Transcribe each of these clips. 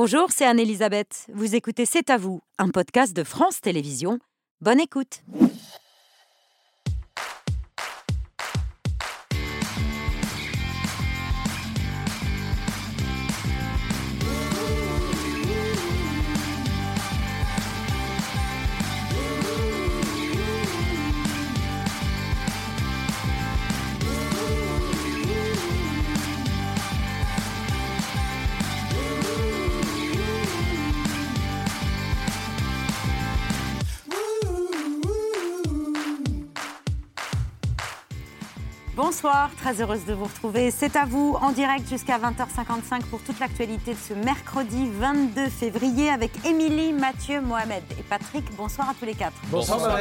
Bonjour, c'est Anne-Elisabeth. Vous écoutez C'est à vous, un podcast de France Télévisions. Bonne écoute. Bonsoir, très heureuse de vous retrouver. C'est à vous en direct jusqu'à 20h55 pour toute l'actualité de ce mercredi 22 février avec Émilie, Mathieu, Mohamed et Patrick. Bonsoir à tous les quatre. Bonsoir, Bonsoir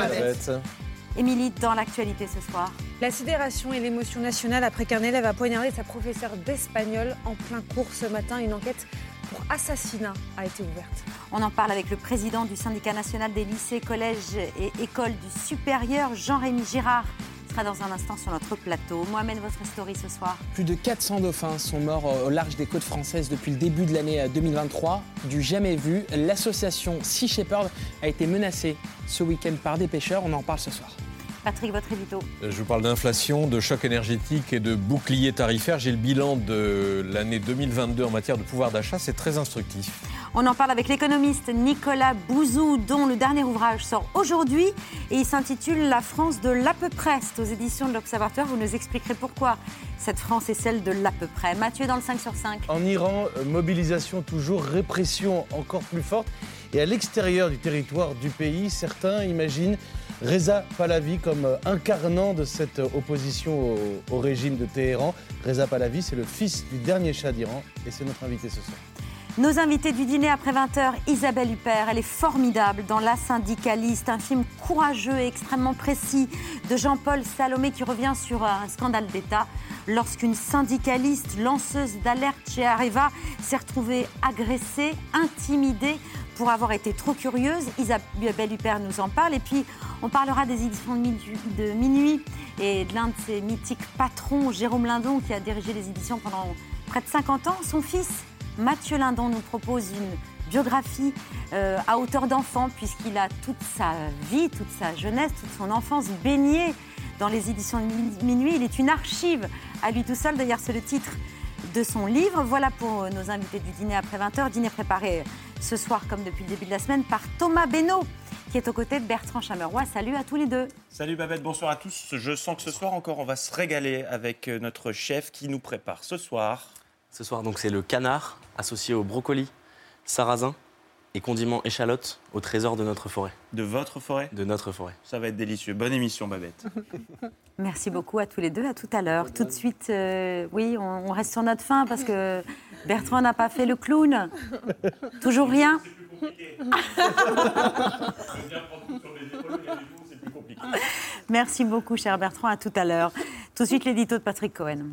Émilie, dans l'actualité ce soir. La sidération et l'émotion nationale après qu'un élève a poignardé sa professeure d'espagnol en plein cours ce matin. Une enquête pour assassinat a été ouverte. On en parle avec le président du syndicat national des lycées, collèges et écoles du supérieur, Jean-Rémy Girard dans un instant sur notre plateau. Mohamed, votre story ce soir. Plus de 400 dauphins sont morts au large des côtes françaises depuis le début de l'année 2023. Euh, du jamais vu, l'association Sea Shepherd a été menacée ce week-end par des pêcheurs. On en parle ce soir. Patrick, votre édito. Euh, je vous parle d'inflation, de choc énergétique et de bouclier tarifaire. J'ai le bilan de l'année 2022 en matière de pouvoir d'achat. C'est très instructif. On en parle avec l'économiste Nicolas Bouzou, dont le dernier ouvrage sort aujourd'hui et il s'intitule La France de l'à peu près. C'est aux éditions de l'Observatoire. Vous nous expliquerez pourquoi cette France est celle de l'à peu près. Mathieu, dans le 5 sur 5. En Iran, euh, mobilisation toujours, répression encore plus forte. Et à l'extérieur du territoire du pays, certains imaginent Reza Pahlavi comme euh, incarnant de cette opposition au, régime de Téhéran. Reza Pahlavi, c'est le fils du dernier chat d'Iran et c'est notre invité ce soir. Nos invités du dîner après 20h, Isabelle Huppert, elle est formidable dans La syndicaliste, un film courageux et extrêmement précis de Jean-Paul Salomé qui revient sur un scandale d'État lorsqu'une syndicaliste lanceuse d'alerte chez Areva s'est retrouvée agressée, intimidée pour avoir été trop curieuse. Isabelle Huppert nous en parle. Et puis, on parlera des éditions de minuit et de l'un de ses mythiques patrons, Jérôme Lindon, qui a dirigé les éditions pendant près de 50 ans. Son fils, Mathieu Lindon, nous propose une biographie euh, à hauteur d'enfant, puisqu'il a toute sa vie, toute sa jeunesse, toute son enfance baignée dans les éditions de minuit. Il est une archive à lui tout seul. D'ailleurs, c'est le titre de son livre. Voilà pour nos invités du dîner après 20h. Dîner préparé ce soir, comme depuis le début de la semaine, par Thomas Benoît, qui est aux côtés de Bertrand Chameroy. Salut à tous les deux. Salut Babette, bonsoir à tous. Je sens que ce soir encore, on va se régaler avec euh, notre chef qui nous prépare ce soir. Ce soir, donc, c'est le canard associé au brocoli, sarrasin et condiments échalote au trésor de notre forêt. De votre forêt De notre forêt. Ça va être délicieux. Bonne émission, Babette. Merci beaucoup à tous les deux. À tout à l'heure. Tout de suite, euh, oui, on, reste sur notre fin parce que Bertrand n'a pas fait le clown. Toujours rien? Merci beaucoup, cher Bertrand. À tout à l'heure. Tout de suite, l'édito de Patrick Cohen.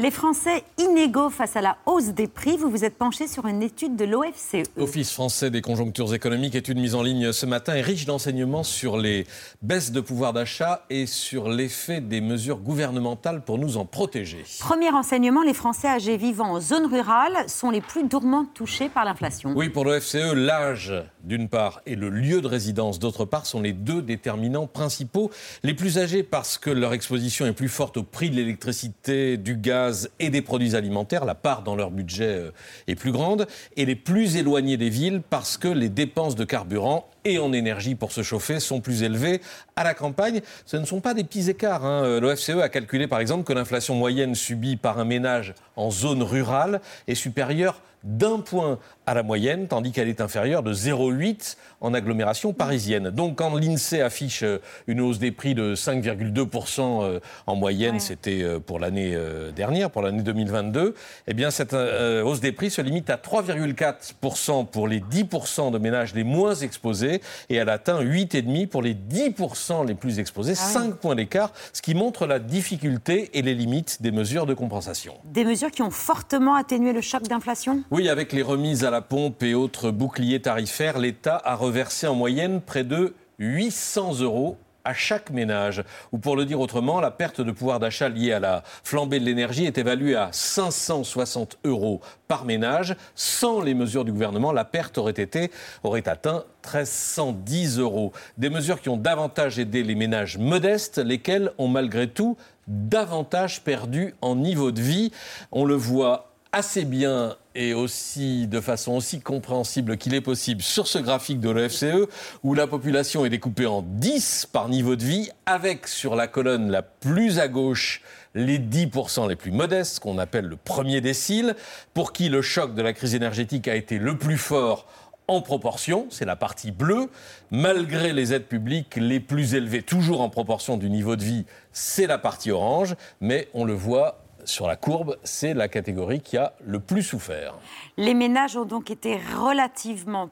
Les Français inégaux face à la hausse des prix, vous vous êtes penché sur une étude de l'OFCE. Office français des conjonctures économiques, étude mise en ligne ce matin et riche d'enseignements sur les baisses de pouvoir d'achat et sur l'effet des mesures gouvernementales pour nous en protéger. Premier enseignement, les Français âgés vivant en zone rurale sont les plus durement touchés par l'inflation. Oui, pour l'OFCE, l'âge d'une part et le lieu de résidence d'autre part sont les deux déterminants principaux. Les plus âgés parce que leur exposition est plus forte au prix de l'électricité, du gaz, et des produits alimentaires, la part dans leur budget euh, est plus grande, et les plus éloignés des villes parce que les dépenses de carburant et en énergie pour se chauffer sont plus élevées à la campagne. Ce ne sont pas des petits écarts. Hein. Euh, L'OFCE a calculé par exemple que l'inflation moyenne subie par un ménage en zone rurale est supérieure d'un point à la moyenne, tandis qu'elle est inférieure de 0,8 en agglomération parisienne. Donc quand l'INSEE affiche euh, une hausse des prix de 5,2% euh, en moyenne, c'était pour l'année dernière, pour l'année 2022, eh bien cette hausse des prix se limite à 3,4% pour les 10% de ménages les moins exposés et elle atteint 8,5% pour les 10% les plus exposés, 5 ah points d'écart, ce qui montre la difficulté et les limites des mesures de compensation. Des mesures qui ont fortement atténué le choc d'inflation? Oui, avec les remises à la pompe et autres boucliers tarifaires, l'État a reversé en moyenne près de 800 euros à chaque ménage. Ou pour le dire autrement, la perte de pouvoir d'achat liée à la flambée de l'énergie est évaluée à 560 euros par ménage. Sans les mesures du gouvernement, la perte aurait, été, aurait atteint 1310 euros. Des mesures qui ont davantage aidé les ménages modestes, lesquels ont malgré tout davantage perdu en niveau de vie. On le voit assez bien et aussi de façon aussi compréhensible qu'il est possible sur ce graphique de l'OFCE où la population est découpée en 10 par niveau de vie avec sur la colonne la plus à gauche les 10% les plus modestes, qu'on appelle le premier décile, pour qui le choc de la crise énergétique a été le plus fort en proportion, c'est la partie bleue, malgré les aides publiques les plus élevées, toujours en proportion du niveau de vie, c'est la partie orange, mais on le voit sur la courbe, c'est la catégorie qui a le plus souffert. Les ménages ont donc été relativement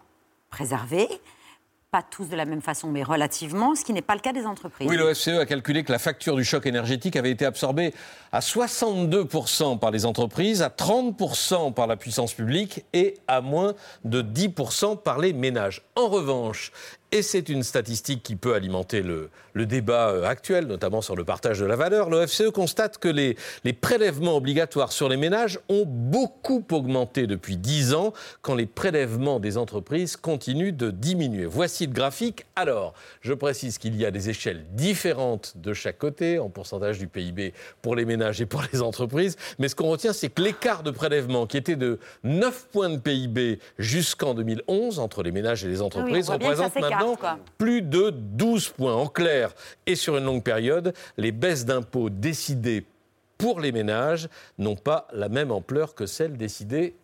préservés pas tous de la même façon, mais relativement, ce qui n'est pas le cas des entreprises. Oui, l'OFCE a calculé que la facture du choc énergétique avait été absorbée à 62% par les entreprises, à 30% par la puissance publique et à moins de 10% par les ménages. En revanche, et c'est une statistique qui peut alimenter le, débat euh, actuel, notamment sur le partage de la valeur. L'OFCE constate que les, les, prélèvements obligatoires sur les ménages ont beaucoup augmenté depuis 10 ans, quand les prélèvements des entreprises continuent de diminuer. Voici le graphique. Alors, je précise qu'il y a des échelles différentes de chaque côté, en pourcentage du PIB pour les ménages et pour les entreprises. Mais ce qu'on retient, c'est que l'écart de prélèvement, qui était de 9 points de PIB jusqu'en 2011, entre les ménages et les entreprises, représente maintenant plus de 12 points. En clair, et sur une longue période, les baisses d'impôts décidées pour les ménages n'ont pas la même ampleur que celles décidées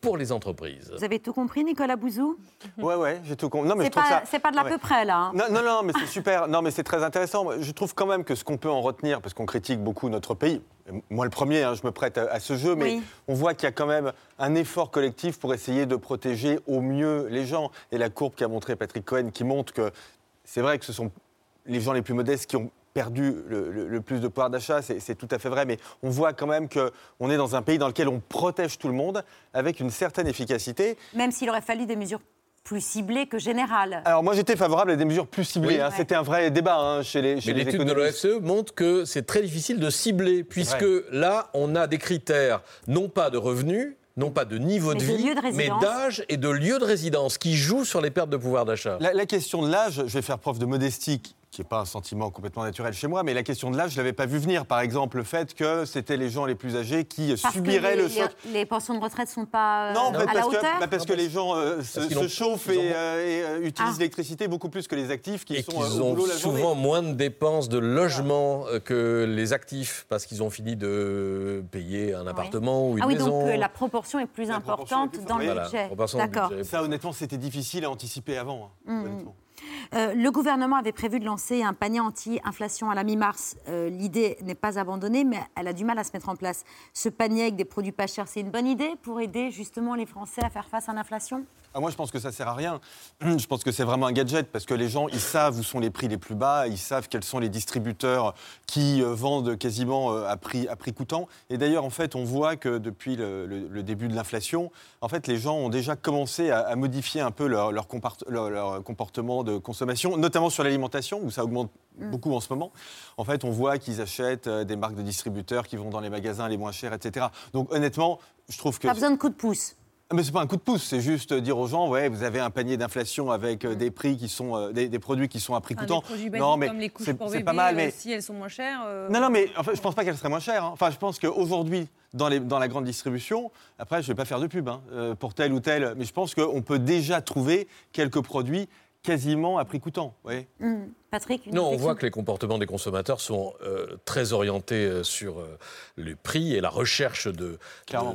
pour les entreprises. Vous avez tout compris, Nicolas Bouzou? Ouais, ouais, j'ai tout compris. Non, mais c'est pas, ça... pas de l'à peu près, là. Hein. Non, non, non, mais c'est super. Non, mais c'est très intéressant. Je trouve quand même que ce qu'on peut en retenir, parce qu'on critique beaucoup notre pays, moi le premier, hein, je me prête à, ce jeu, mais on voit qu'il y a quand même un effort collectif pour essayer de protéger au mieux les gens. Et la courbe qu'a montré Patrick Cohen, qui montre que c'est vrai que ce sont les gens les plus modestes qui ont perdu le, plus de pouvoir d'achat, c'est tout à fait vrai, mais on voit quand même qu'on est dans un pays dans lequel on protège tout le monde avec une certaine efficacité. Même s'il aurait fallu des mesures plus ciblées que générales. Alors moi j'étais favorable à des mesures plus ciblées. Hein. C'était un vrai débat hein, chez les chez Mais l'étude de l'OFCE montre que c'est très difficile de cibler, puisque là on a des critères non pas de revenus, non pas de niveau de vie, mais d'âge et de lieu de résidence qui jouent sur les pertes de pouvoir d'achat. La, la, question de l'âge, je vais faire preuve de modestie qui n'est pas un sentiment complètement naturel chez moi, mais la question de l'âge, je ne l'avais pas vu venir. Par exemple, le fait que c'était les gens les plus âgés qui subiraient le choc. Les, pensions de retraite ne sont pas non, à la hauteur bah, parce que les gens euh, se, chauffent et, euh, euh, utilisent ah. l'électricité beaucoup plus que les actifs qui sont ils ont souvent moins de dépenses de logement que les actifs parce qu'ils ont fini de payer un appartement ou une ah oui, maison. donc la proportion est plus importante dans le budget. D'accord. Ça, honnêtement, c'était difficile à anticiper avant. Hein, mmh. honnêtement. Euh, le gouvernement avait prévu de lancer un panier anti-inflation à la mi-mars. Euh, l'idée n'est pas abandonnée, mais elle a du mal à se mettre en place. Ce panier avec des produits pas chers, c'est une bonne idée pour aider justement les Français à faire face à l'inflation? Ah, moi, je pense que ça sert à rien. Je pense que c'est vraiment un gadget parce que les gens, ils savent où sont les prix les plus bas, ils savent quels sont les distributeurs qui euh, vendent quasiment à prix, à prix coûtant. Et d'ailleurs, en fait, on voit que depuis le, début de l'inflation, en fait, les gens ont déjà commencé à, modifier un peu leur, leur, leur comportement de consommation, notamment sur l'alimentation, où ça augmente mm. beaucoup en ce moment. En fait, on voit qu'ils achètent euh, des marques de distributeurs qui vont dans les magasins les moins chers, etc. Donc honnêtement, je trouve que... Pas besoin de coup de pouce. Ah, mais c'est pas un coup de pouce, c'est juste dire aux gens, ouais, vous avez un panier d'inflation avec euh, des prix qui sont euh, des, produits qui sont à prix coûtant. non, mais c'est pas mal, mais si elles sont moins chères. Non, non, mais en fait, je pense pas qu'elles seraient moins chères. Hein. Enfin, je pense qu'aujourd'hui, dans, dans, la grande distribution, après, je vais pas faire de pub hein, pour tel ou tel, mais je pense qu'on peut déjà trouver quelques produits quasiment à prix coûtant. Oui. Mmh. Patrick Non, on voit que les comportements des consommateurs sont euh, très orientés euh, sur euh, les prix et la recherche de,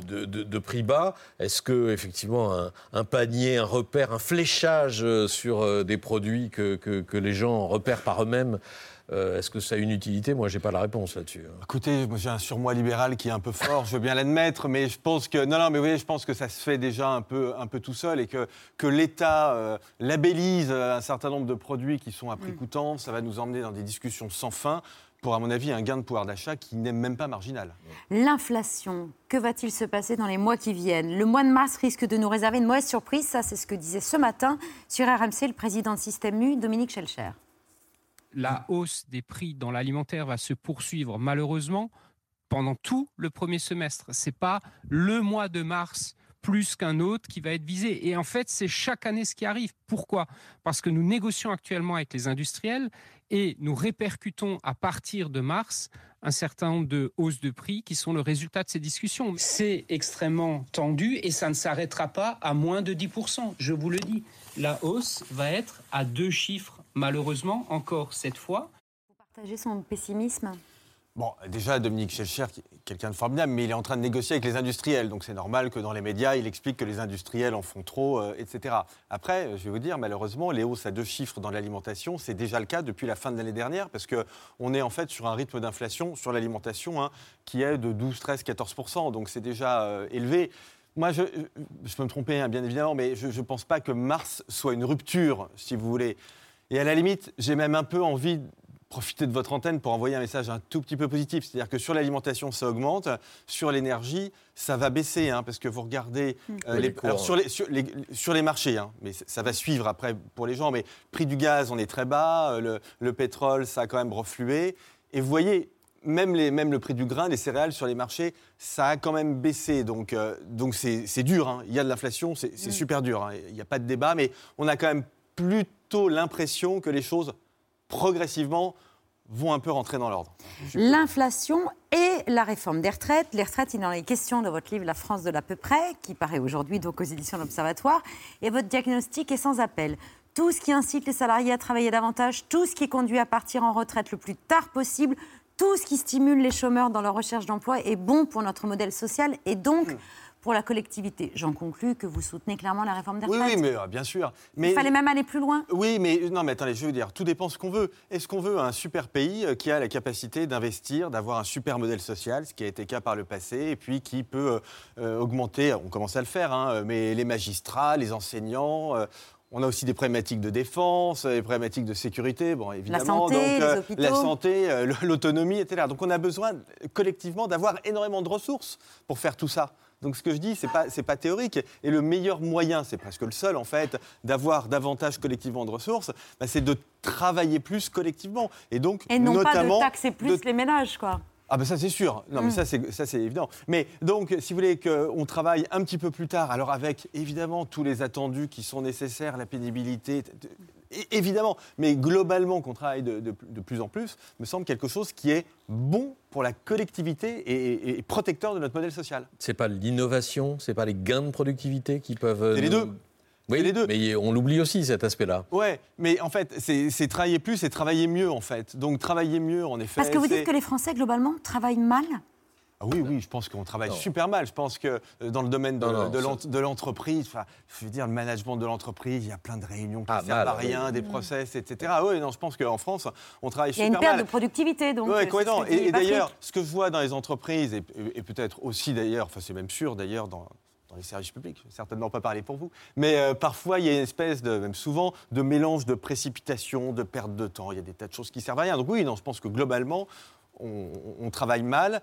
de, de, prix bas. Est-ce que effectivement un, un, panier, un repère, un fléchage sur des produits que, que, que les gens repèrent par eux-mêmes euh, est-ce que ça a une utilité? Moi, j'ai pas la réponse là-dessus. Hein. Écoutez, j'ai un surmoi libéral qui est un peu fort, je veux bien l'admettre, mais je pense que non, non, mais oui, je pense que ça se fait déjà un peu, un peu tout seul et que, que l'État euh, labellise un certain nombre de produits qui sont à prix mm. coûtant, ça va nous emmener dans des discussions sans fin pour, à mon avis, un gain de pouvoir d'achat qui n'est même pas marginal. L'inflation, que va-t-il se passer dans les mois qui viennent? Le mois de mars risque de nous réserver une mauvaise surprise, ça c'est ce que disait ce matin sur RMC le président de Système U, Dominique Schelcher la hausse des prix dans l'alimentaire va se poursuivre malheureusement pendant tout le premier semestre. C'est pas le mois de mars plus qu'un autre qui va être visé. Et en fait, c'est chaque année ce qui arrive. Pourquoi? Parce que nous négocions actuellement avec les industriels et nous répercutons à partir de mars un certain nombre de hausses de prix qui sont le résultat de ces discussions. C'est extrêmement tendu et ça ne s'arrêtera pas à moins de 10%. Je vous le dis, la hausse va être à deux chiffres, malheureusement, encore cette fois. Vous partagez son pessimisme? Bon, déjà, Dominique Schelcher, quelqu'un de formidable, mais il est en train de négocier avec les industriels. Donc c'est normal que dans les médias, il explique que les industriels en font trop, euh, etc. Après, je vais vous dire, malheureusement, les hausses à deux chiffres dans l'alimentation, c'est déjà le cas depuis la fin de l'année dernière, parce qu'on est en fait sur un rythme d'inflation sur l'alimentation hein, qui est de 12, 13, 14 Donc c'est déjà euh, élevé. Moi, je, je, peux me tromper, hein, bien évidemment, mais je ne pense pas que mars soit une rupture, si vous voulez. Et à la limite, j'ai même un peu envie profiter de votre antenne pour envoyer un message un tout petit peu positif. C'est-à-dire que sur l'alimentation, ça augmente, sur l'énergie, ça va baisser, hein, parce que vous regardez euh, les, alors, sur, les, sur, les, sur les marchés, hein, mais ça va suivre après pour les gens, mais prix du gaz, on est très bas, euh, le, le pétrole, ça a quand même reflué. Et vous voyez, même, les, même le prix du grain, des céréales sur les marchés, ça a quand même baissé. Donc euh, donc c'est dur. hein. Il y a de l'inflation, c'est Hmm. super dur. hein. Il n'y a pas de débat, mais on a quand même plutôt l'impression que les choses progressivement vont un peu rentrer dans l'ordre. L'inflation et la réforme des retraites. Les retraites, il en est question dans votre livre La France de l'à peu près, qui paraît aujourd'hui donc aux éditions de l'Observatoire. Et votre diagnostic est sans appel. Tout ce qui incite les salariés à travailler davantage, tout ce qui conduit à partir en retraite le plus tard possible, tout ce qui stimule les chômeurs dans leur recherche d'emploi est bon pour notre modèle social et donc pour la collectivité. J'en conclus que vous soutenez clairement la réforme des Oui, retraites. oui, mais euh, bien sûr. Mais Il fallait même aller plus loin. Oui, mais non, mais attendez, je veux dire, tout dépend ce qu'on veut. Est-ce qu'on veut un super pays euh, qui a la capacité d'investir, d'avoir un super modèle social, ce qui a été le cas par le passé, et puis qui peut euh, augmenter, on commence à le faire, hein, mais les magistrats, les enseignants. euh, on a aussi des problématiques de défense, des problématiques de sécurité, bon, évidemment. santé, donc, les hôpitaux. la santé, euh, l'autonomie, etc. Donc on a besoin collectivement d'avoir énormément de ressources pour faire tout ça. Donc ce que je dis, c'est pas c'est pas théorique. Et le meilleur moyen, c'est presque le seul en fait, d'avoir davantage collectivement de ressources, bah, c'est de travailler plus collectivement. Et donc Et non pas de notamment taxer plus de- les ménages, quoi. Ah ben ça c'est sûr, non mais Mm. ça c'est ça c'est évident. Mais donc si vous voulez qu'on travaille un petit peu plus tard, alors avec évidemment tous les attendus qui sont nécessaires, la pénibilité, évidemment, mais globalement qu'on travaille de, de- de plus en plus, me semble quelque chose qui est bon pour la collectivité et, et- et protecteur de notre modèle social. C'est pas l'innovation, c'est pas les gains de productivité qui peuvent. C'est les deux. Oui, les deux. Mais on l'oublie aussi cet aspect-là. Ouais, mais en fait c'est travailler plus et travailler mieux en fait. Donc travailler mieux en effet. Parce que vous dites que les Français, globalement, travaillent mal Ah oui, oui, je pense qu'on travaille Non. super mal. Je pense que euh, dans le domaine de, Non, non, l'entreprise, enfin, je veux dire, le management de l'entreprise, il y a plein de réunions qui Ah, ne servent mal, à rien, des process, etc. Ah oui, non, je pense qu'en France, on travaille Il y a super une perte mal. de productivité, donc. euh, Ouais, c'est complètement. Et, et d'ailleurs, ce que je vois dans les entreprises, et, et peut-être aussi d'ailleurs, enfin c'est même sûr d'ailleurs dans, dans les services publics, je vais certainement pas parler pour vous, mais euh, parfois il y a une espèce de, même souvent, de mélange de précipitation, de perte de temps. Il y a des tas de choses qui servent à rien. Donc oui, non, je pense que globalement, on, on travaille mal.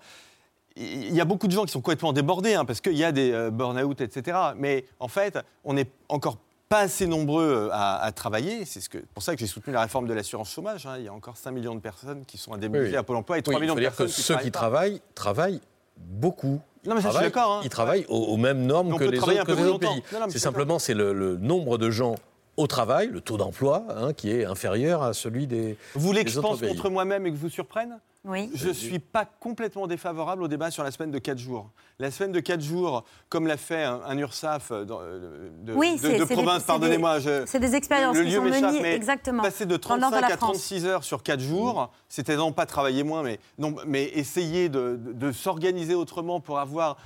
Il y a beaucoup de gens qui sont complètement débordés, hein, parce qu'il y a des euh, burn-out, etc. Mais en fait, on n'est encore pas assez nombreux euh, à, à travailler. C'est ce que- pour ça que j'ai soutenu la réforme de l'assurance chômage. hein. Il y a encore 5 millions de personnes qui sont indemnisées Oui, oui. à Pôle emploi et 3 Oui, il millions de dire personnes que qui ceux qui travaillent, travaillent beaucoup. Non, mais ça, je suis d'accord, hein. Ils travaillent aux, aux mêmes normes on que les autres, que les pays. C'est simplement c'est le, le nombre de gens au travail, le taux d'emploi, hein, qui est inférieur à celui des. Vous voulez que je pense contre moi-même et que je vous surprenne? Oui. Je ne suis pas complètement défavorable au débat sur la semaine de 4 jours. La semaine de 4 jours, comme l'a fait un, un URSAF euh, euh, de, Oui, province, pardonnez-moi. C'est des expériences le qui lieu sont menées mais exactement. Passer de dans le nord 35 de la à France. 36 heures sur 4 jours, c'était non pas travailler moins, mais, non, mais essayer de s'organiser autrement pour avoir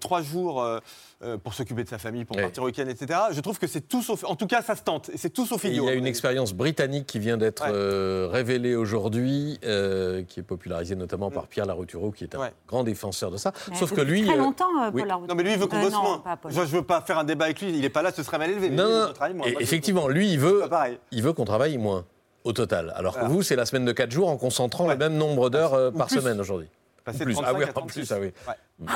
3 jours euh, euh, pour s'occuper de sa famille, pour Ouais. partir au week-end, etc. Je trouve que c'est tout sauf. En tout cas, ça se tente. C'est tout sauf Et il idiot. y a une expérience britannique qui vient d'être Ouais. euh, révélée aujourd'hui, euh, qui est popularisée notamment par Pierre Laroutureau, qui est un Ouais. grand défenseur de ça. Mais Sauf que lui. Très euh, longtemps, euh, oui. Paul Laroute. Non, mais lui, il veut qu'on Euh, bosse non, moins. Je ne veux pas faire un débat avec lui. Il n'est pas là, ce serait mal élevé. Non, lui, non, et effectivement, lui, il veut, il veut qu'on travaille moins au total. Alors que Voilà. vous, c'est la semaine de 4 jours en concentrant Ouais. le même nombre d'heures euh, par plus. semaine aujourd'hui. Passer Ou de plus. 35 Ah oui, à en 36. plus, ah oui.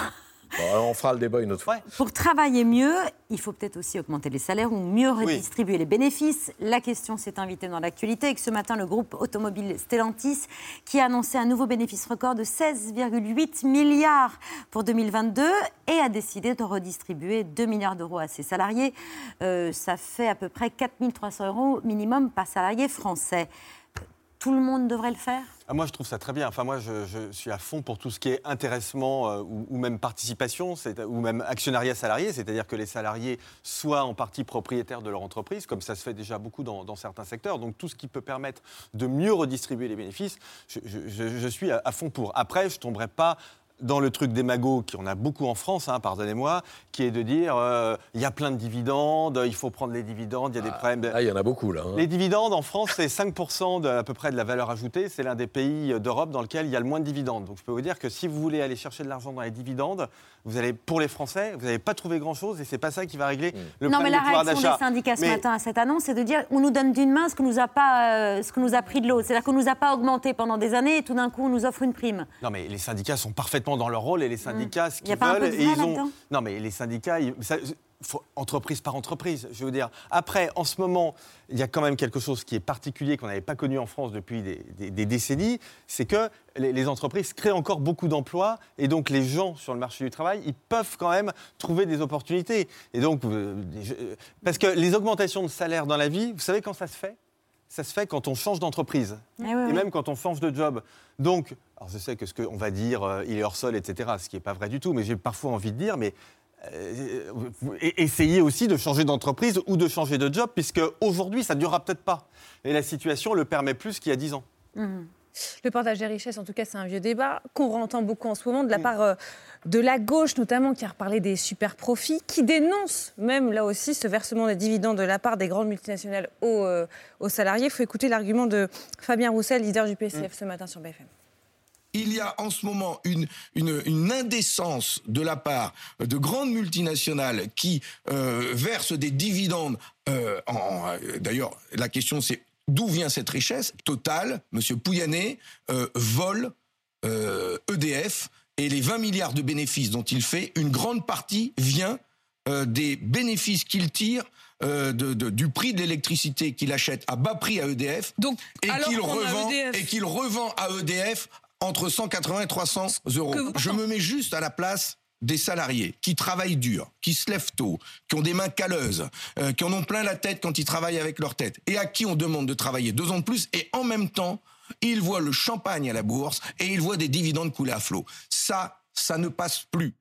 On fera le débat une autre fois. Pour travailler mieux, il faut peut-être aussi augmenter les salaires ou mieux redistribuer les bénéfices. La question s'est invitée dans l'actualité avec ce matin le groupe automobile Stellantis qui a annoncé un nouveau bénéfice record de 16,8 milliards pour 2022 et a décidé de redistribuer 2 milliards d'euros à ses salariés. Euh, ça fait à peu près 4300 euros minimum par salarié français. Tout le monde devrait le faire? Ah, moi, je trouve ça très bien. Enfin, moi, je, suis à fond pour tout ce qui est intéressement euh, ou, même participation, ou même actionnariat salarié, c'est-à-dire que les salariés soient en partie propriétaires de leur entreprise, comme ça se fait déjà beaucoup dans, certains secteurs. Donc, tout ce qui peut permettre de mieux redistribuer les bénéfices, je, suis à, fond pour. Après, je ne tomberai pas dans le truc des magots, qui en a beaucoup en France, hein, pardonnez-moi, qui est de dire euh, il y a plein de dividendes, il faut prendre les dividendes, il y a des ah, problèmes. il y en a beaucoup là. Hein. Les dividendes en France, c'est 5% de, à peu près de la valeur ajoutée. C'est l'un des pays d'Europe dans lequel il y a le moins de dividendes. Donc je peux vous dire que si vous voulez aller chercher de l'argent dans les dividendes, vous allez, pour les Français, vous n'allez pas trouver grand-chose et c'est pas ça qui va régler mm. le non, problème Non, mais la réaction des syndicats ce matin à cette annonce, c'est de dire on nous donne d'une main ce que nous a pas, euh, ce que nous a pris de l'autre. C'est-à-dire qu'on nous a pas augmenté pendant des années et tout d'un coup on nous offre une prime. Non, mais les syndicats sont parfaitement dans leur rôle et les syndicats, ce qu'ils veulent, et ils ont. Non, mais les syndicats, entreprise par entreprise, je veux dire. Après, en ce moment, il y a quand même quelque chose qui est particulier qu'on n'avait pas connu en France depuis des, décennies, c'est que les, entreprises créent encore beaucoup d'emplois et donc les gens sur le marché du travail, ils peuvent quand même trouver des opportunités. Et donc, euh, parce que les augmentations de salaire dans la vie, vous savez quand ça se fait? Ça se fait quand on change d'entreprise eh et même quand on change de job. Donc, alors je sais que ce qu'on va dire, euh, il est hors sol, etc., ce qui n'est pas vrai du tout, mais j'ai parfois envie de dire, mais euh, essayez aussi de changer d'entreprise ou de changer de job, puisque aujourd'hui, ça ne durera peut-être pas. Et la situation le permet plus qu'il y a 10 ans. Mmh. Le partage des richesses, en tout cas, c'est un vieux débat qu'on entend beaucoup en ce moment de la mmh. part euh, de la gauche, notamment, qui a reparlé des super profits, qui dénonce même là aussi ce versement des dividendes de la part des grandes multinationales aux, euh, salariés. Il faut écouter l'argument de Fabien Roussel, leader du PCF, ce matin sur BFM il y a en ce moment une, une, indécence de la part de grandes multinationales qui euh, versent des dividendes. Euh, d'ailleurs, la question c'est d'où vient cette richesse Total, M. Pouyanné, euh, vole EDF e et les 20 milliards de bénéfices dont il fait, une grande partie vient des bénéfices qu'il tire du prix de l'électricité qu'il achète à bas prix à EDF Donc, et qu'il revend, e et qu'il revend à EDF entre 180 et 300 euros. Je me mets juste à la place des salariés qui travaillent dur, qui se lèvent tôt, qui ont des mains calleuses, euh, qui en ont plein la tête quand ils travaillent avec leur tête, et à qui on demande de travailler deux ans de plus, et en même temps, ils voient le champagne à la bourse et ils voient des dividendes couler à flot. Ça, ça ne passe plus.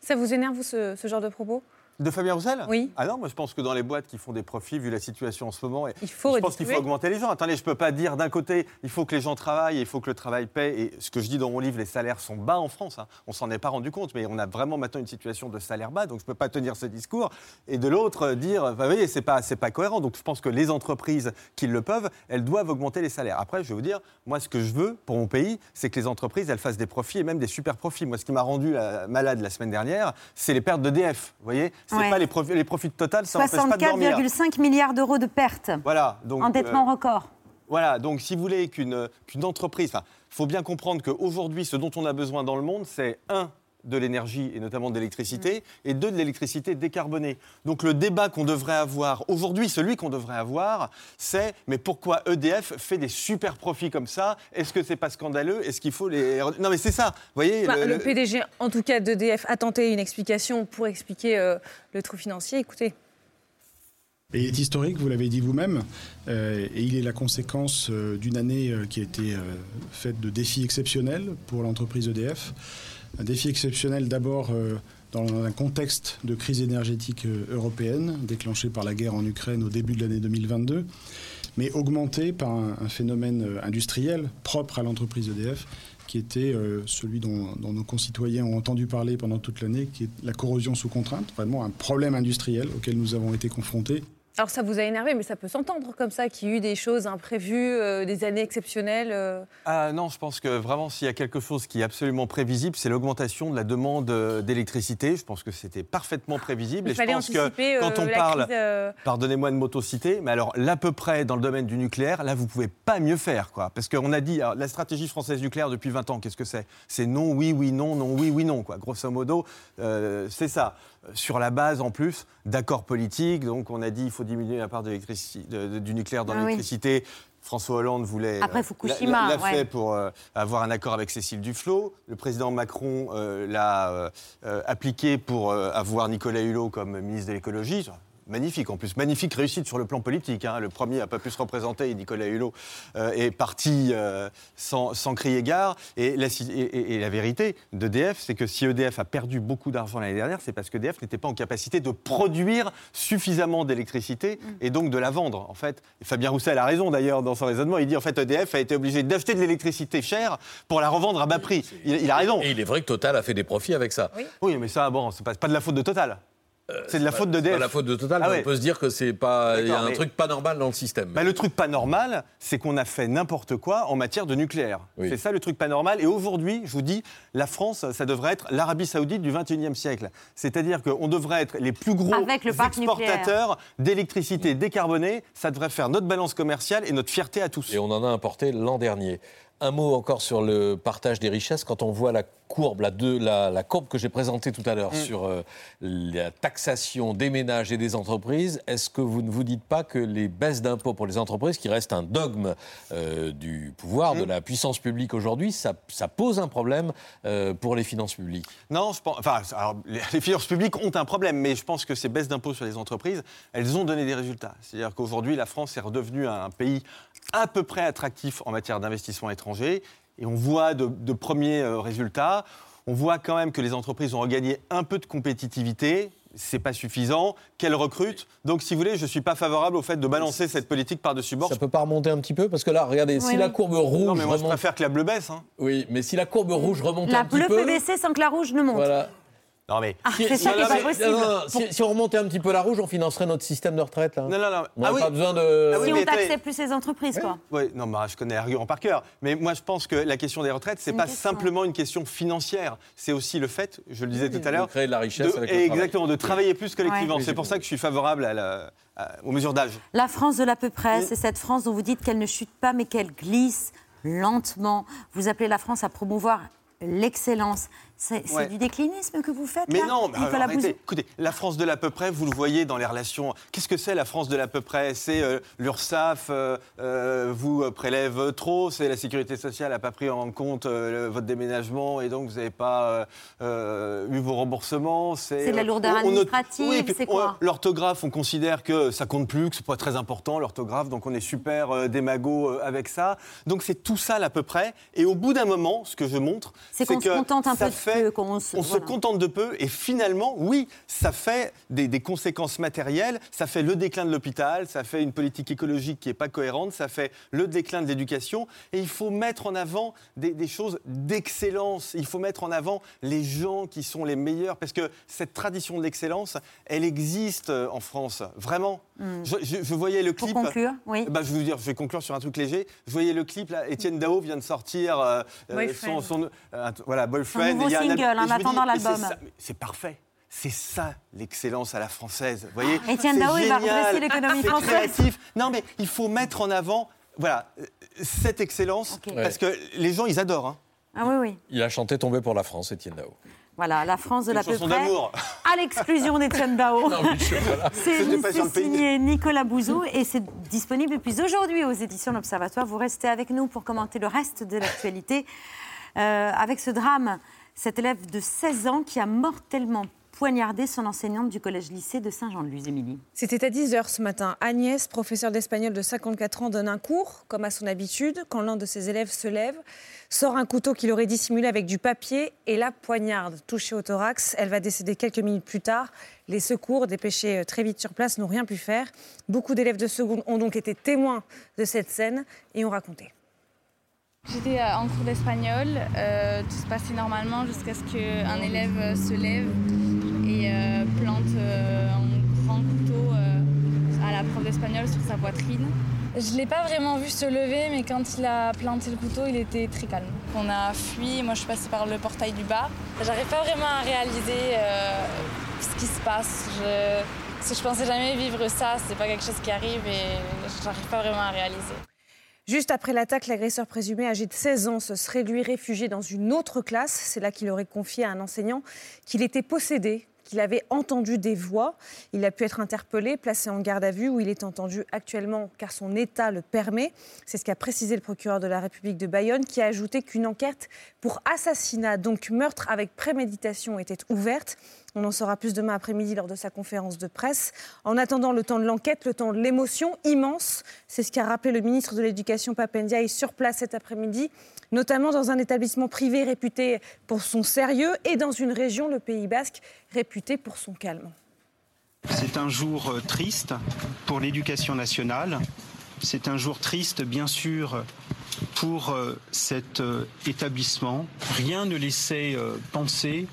Ça vous énerve, vous, ce genre de propos? De Fabien Roussel? Oui. Ah non, moi je pense que dans les boîtes qui font des profits, vu la situation en ce moment, il faut je pense qu'il faut augmenter les gens. Attendez, je ne peux pas dire d'un côté, il faut que les gens travaillent, il faut que le travail paie. Et ce que je dis dans mon livre, les salaires sont bas en France. Hein. On s'en est pas rendu compte, mais on a vraiment maintenant une situation de salaire bas, donc je ne peux pas tenir ce discours. Et de l'autre, dire, vous voyez, c'est pas, c'est pas cohérent. Donc je pense que les entreprises qui le peuvent, elles doivent augmenter les salaires. Après, je vais vous dire, moi ce que je veux pour mon pays, c'est que les entreprises, elles fassent des profits et même des super profits. Moi, ce qui m'a rendu malade la semaine dernière, c'est les pertes d'EDF. Vous voyez, c'est pas les profits profit total, ça 64,5 milliards d'euros de pertes. Voilà. Donc, Endettement euh, record. Voilà, donc si vous voulez qu'une qu'une entreprise, il faut bien comprendre qu'aujourd'hui, ce dont on a besoin dans le monde, c'est un, de l'énergie et notamment de l'électricité, mm. et deux, de l'électricité décarbonée. Donc le débat qu'on devrait avoir aujourd'hui, celui qu'on devrait avoir, c'est mais pourquoi EDF fait des super profits comme ça? Est-ce que c'est pas scandaleux? Est-ce qu'il faut les non mais c'est ça, vous voyez bah, le, PDG en tout cas d'EDF a tenté une explication pour expliquer euh, le trou financier. Écoutez. il est historique, vous l'avez dit vous-même, euh, et il est la conséquence euh, d'une année qui a été faite de défis exceptionnels pour l'entreprise EDF. Un défi exceptionnel d'abord euh, dans un contexte de crise énergétique euh, européenne déclenchée par la guerre en Ukraine au début de l'année 2022, mais augmenté par un, phénomène euh, industriel propre à l'entreprise EDF qui était celui dont, nos concitoyens ont entendu parler pendant toute l'année, qui est la corrosion sous contrainte, vraiment un problème industriel auquel nous avons été confrontés. Alors ça vous a énervé, mais ça peut s'entendre comme ça, qu'il y a eu des choses imprévues, euh, des années exceptionnelles. euh. Ah non, je pense que vraiment, s'il y a quelque chose qui est absolument prévisible, c'est l'augmentation de la demande euh, d'électricité. Je pense que c'était parfaitement prévisible. Il et je fallait pense que anticiper euh, quand on parle, crise, pardonnez-moi de m'autociter, mais alors l'à peu près dans le domaine du nucléaire, là, vous pouvez pas mieux faire, quoi. Parce qu'on a dit, alors, la stratégie française nucléaire depuis 20 ans, qu'est-ce que c'est? C'est non, oui, oui, non, non, oui, oui, non, quoi. Grosso modo, c'est ça. Sur la base, en plus, d'accords politiques. Donc, on a dit, il faut diminuer la part d'électrici- de- de- du nucléaire dans Ah oui. l'électricité. François Hollande voulait Après euh, Fukushima, l'a- ouais. fait pour euh, avoir un accord avec Cécile Duflot. Le président Macron euh, l'a euh, appliqué pour avoir Nicolas Hulot comme ministre de l'écologie. Magnifique, en plus, magnifique réussite sur le plan politique. hein. Le premier n'a pas pu se représenter Nicolas Hulot euh, est parti euh, sans, sans crier gare. Et la, si- et- et- et la vérité d'EDF, c'est que si EDF a perdu beaucoup d'argent l'année dernière, c'est parce qu'EDF n'était pas en capacité de produire suffisamment d'électricité et donc de la vendre. En fait, Et Fabien Roussel a raison d'ailleurs dans son raisonnement. Il dit en fait EDF a été obligé d'acheter de l'électricité chère pour la revendre à bas prix. Il, il a raison. Et il est vrai que Total a fait des profits avec ça. Oui, mais ça, bon, c'est pas, pas de la faute de Total. C'est de la faute C'est d'EDF. pas la faute de Total, Ah ouais. on peut se dire que c'est pas. Il y a un truc pas normal dans le système. Bah, le truc pas normal, c'est qu'on a fait n'importe quoi en matière de nucléaire. Oui. C'est ça le truc pas normal. Et aujourd'hui, je vous dis, la France, ça devrait être l'Arabie Saoudite du 21e siècle. C'est-à-dire qu'on devrait être les plus gros Avec le exportateurs d'électricité décarbonée. Ça devrait faire notre balance commerciale et notre fierté à tous. Et on en a importé l'an dernier. Un mot encore sur le partage des richesses. Quand on voit la courbe, la, deux- la, la courbe que j'ai présentée tout à l'heure Mm. sur euh, la taxation des ménages et des entreprises, est-ce que vous ne vous dites pas que les baisses d'impôts pour les entreprises, qui reste un dogme euh, du pouvoir, Mm. de la puissance publique aujourd'hui, ça, ça pose un problème euh, pour les finances publiques? Non, je pense. Enfin, alors, les, les finances publiques ont un problème, mais je pense que ces baisses d'impôts sur les entreprises, elles ont donné des résultats. C'est-à-dire qu'aujourd'hui, la France est redevenue un pays à peu près attractif en matière d'investissement étranger, et on voit de, de premiers euh, résultats. On voit quand même que les entreprises ont regagné un peu de compétitivité. C'est pas suffisant, qu'elles recrutent. Donc, si vous voulez, je suis pas favorable au fait de balancer cette politique par-dessus bord. Ça peut pas remonter un petit peu Parce que là, regardez, si Oui, la courbe rouge Non, mais moi, je préfère que la bleue baisse. hein. Oui, mais si la courbe rouge remonte La un petit bleue peu... peut baisser sans que la rouge ne monte. Voilà. Non, mais. Ah, Si- c'est ça non, qui non, pas possible. non, non, si, si on remontait un petit peu la rouge, on financerait notre système de retraite. Là. Non, non, non. On Ah n'aurait oui. pas besoin de. Ah oui, si on taxait plus les entreprises, quoi. Oui, non, mais je connais l'argument par cœur. Mais moi, je pense que la question des retraites, c'est pas question. simplement une question financière. C'est aussi le fait, je le disais tout à l'heure, de créer de la richesse de- avec le exactement, de travailler plus collectivement. Ouais. C'est pour ça que je suis favorable à la- à- aux mesures d'âge. La France de l'à peu près, c'est cette France dont vous dites qu'elle ne chute pas, mais qu'elle glisse lentement. Vous appelez la France à promouvoir l'excellence. C'est Ouais. du déclinisme que vous faites, Mais là, non, mais alors, arrêtez. Écoutez, la France de l'à peu près, vous le voyez dans les relations. Qu'est-ce que c'est la France de l'à peu près? C'est euh, l'URSSAF euh, euh, vous euh, prélève trop, c'est la sécurité sociale n'a pas pris en compte votre déménagement et donc vous n'avez pas eu vos remboursements. C'est de la lourdeur administrative, Oui, c'est quoi? L'orthographe, on considère que ça compte plus, que c'est pas très important l'orthographe, donc on est super démago avec ça. Donc c'est tout ça à peu près. Et au bout d'un moment, ce que je montre, C'est qu'on se contente un peu de fait- se- on se contente de peu et finalement, oui, ça fait des, des conséquences matérielles, ça fait le déclin de l'hôpital, ça fait une politique écologique qui n'est pas cohérente, ça fait le déclin de l'éducation et il faut mettre en avant des, des choses d'excellence, il faut mettre en avant les gens qui sont les meilleurs parce que cette tradition de l'excellence, elle existe euh, en France, vraiment. Je, je- je voyais le Pour clip. conclure, oui. Bah, je vais vous dire, je vais conclure sur un truc léger. Je voyais le clip là, Étienne Dao vient de sortir euh, euh, Boyfriend. son, son- euh, voilà, boyfriend. Un nouveau Et il y a single, en attendant l'album. C'est parfait. C'est ça l'excellence à la française. Vous voyez Étienne C'est Dao, il va redresser l'économie C'est française. créatif. Non, mais il faut mettre en avant, voilà, cette excellence parce que les gens, ils adorent. hein. Ah oui, oui. Il a chanté Tomber pour la France, Étienne Dao. Voilà, la France de l'à peu près, à l'exclusion d'Étienne Dao. Non, mais je- voilà. C'est signé Nicolas Bouzou et c'est disponible depuis aujourd'hui aux éditions L'Observatoire. Vous restez avec nous pour commenter le reste de l'actualité. Euh, avec ce drame, cet élève de 16 ans qui a mortellement poignardé son enseignante du collège-lycée de Saint-Jean-de-Luz, Émilie. C'était à 10h ce matin. Agnès, professeure d'espagnol de 54 ans, donne un cours, comme à son habitude, quand l'un de ses élèves se lève, sort un couteau qu'il aurait dissimulé avec du papier et la poignarde. Touchée au thorax, elle va décéder quelques minutes plus tard. Les secours, dépêchés euh, très vite sur place, n'ont rien pu faire. Beaucoup d'élèves de seconde ont donc été témoins de cette scène et ont raconté. J'étais euh, en cours d'espagnol, euh, tout se passait normalement jusqu'à ce qu'un élève se lève et plante un grand couteau à la prof d'espagnol sur sa poitrine. Je l'ai pas vraiment vu se lever, mais quand il a planté le couteau, il était très calme. On a fui, moi je suis passée par le portail du bas. J'arrive pas vraiment à réaliser euh, ce qui se passe. Je, parce que je pensais jamais vivre ça, c'est pas quelque chose qui arrive et j'arrive pas vraiment à réaliser. Juste après l'attaque, l'agresseur présumé âgé de 16 ans se serait lui réfugié dans une autre classe. C'est là qu'il aurait confié à un enseignant qu'il était possédé qu'il avait entendu des voix. Il a pu être interpellé, placé en garde à vue, où il est entendu actuellement car son état le permet. C'est ce qu'a précisé le procureur de la République de Bayonne, qui a ajouté qu'une enquête pour assassinat, donc meurtre avec préméditation, était ouverte. On en saura plus demain après-midi lors de sa conférence de presse. En attendant le temps de l'enquête, le temps de l'émotion immense, c'est ce qu'a rappelé le ministre de l'Éducation Papendiaï sur place cet après-midi, notamment dans un établissement privé réputé pour son sérieux et dans une région, le Pays Basque, réputée pour son calme. C'est un jour euh, triste pour l'éducation nationale. C'est un jour triste, bien sûr, pour euh, cet euh, établissement. Rien ne laissait penser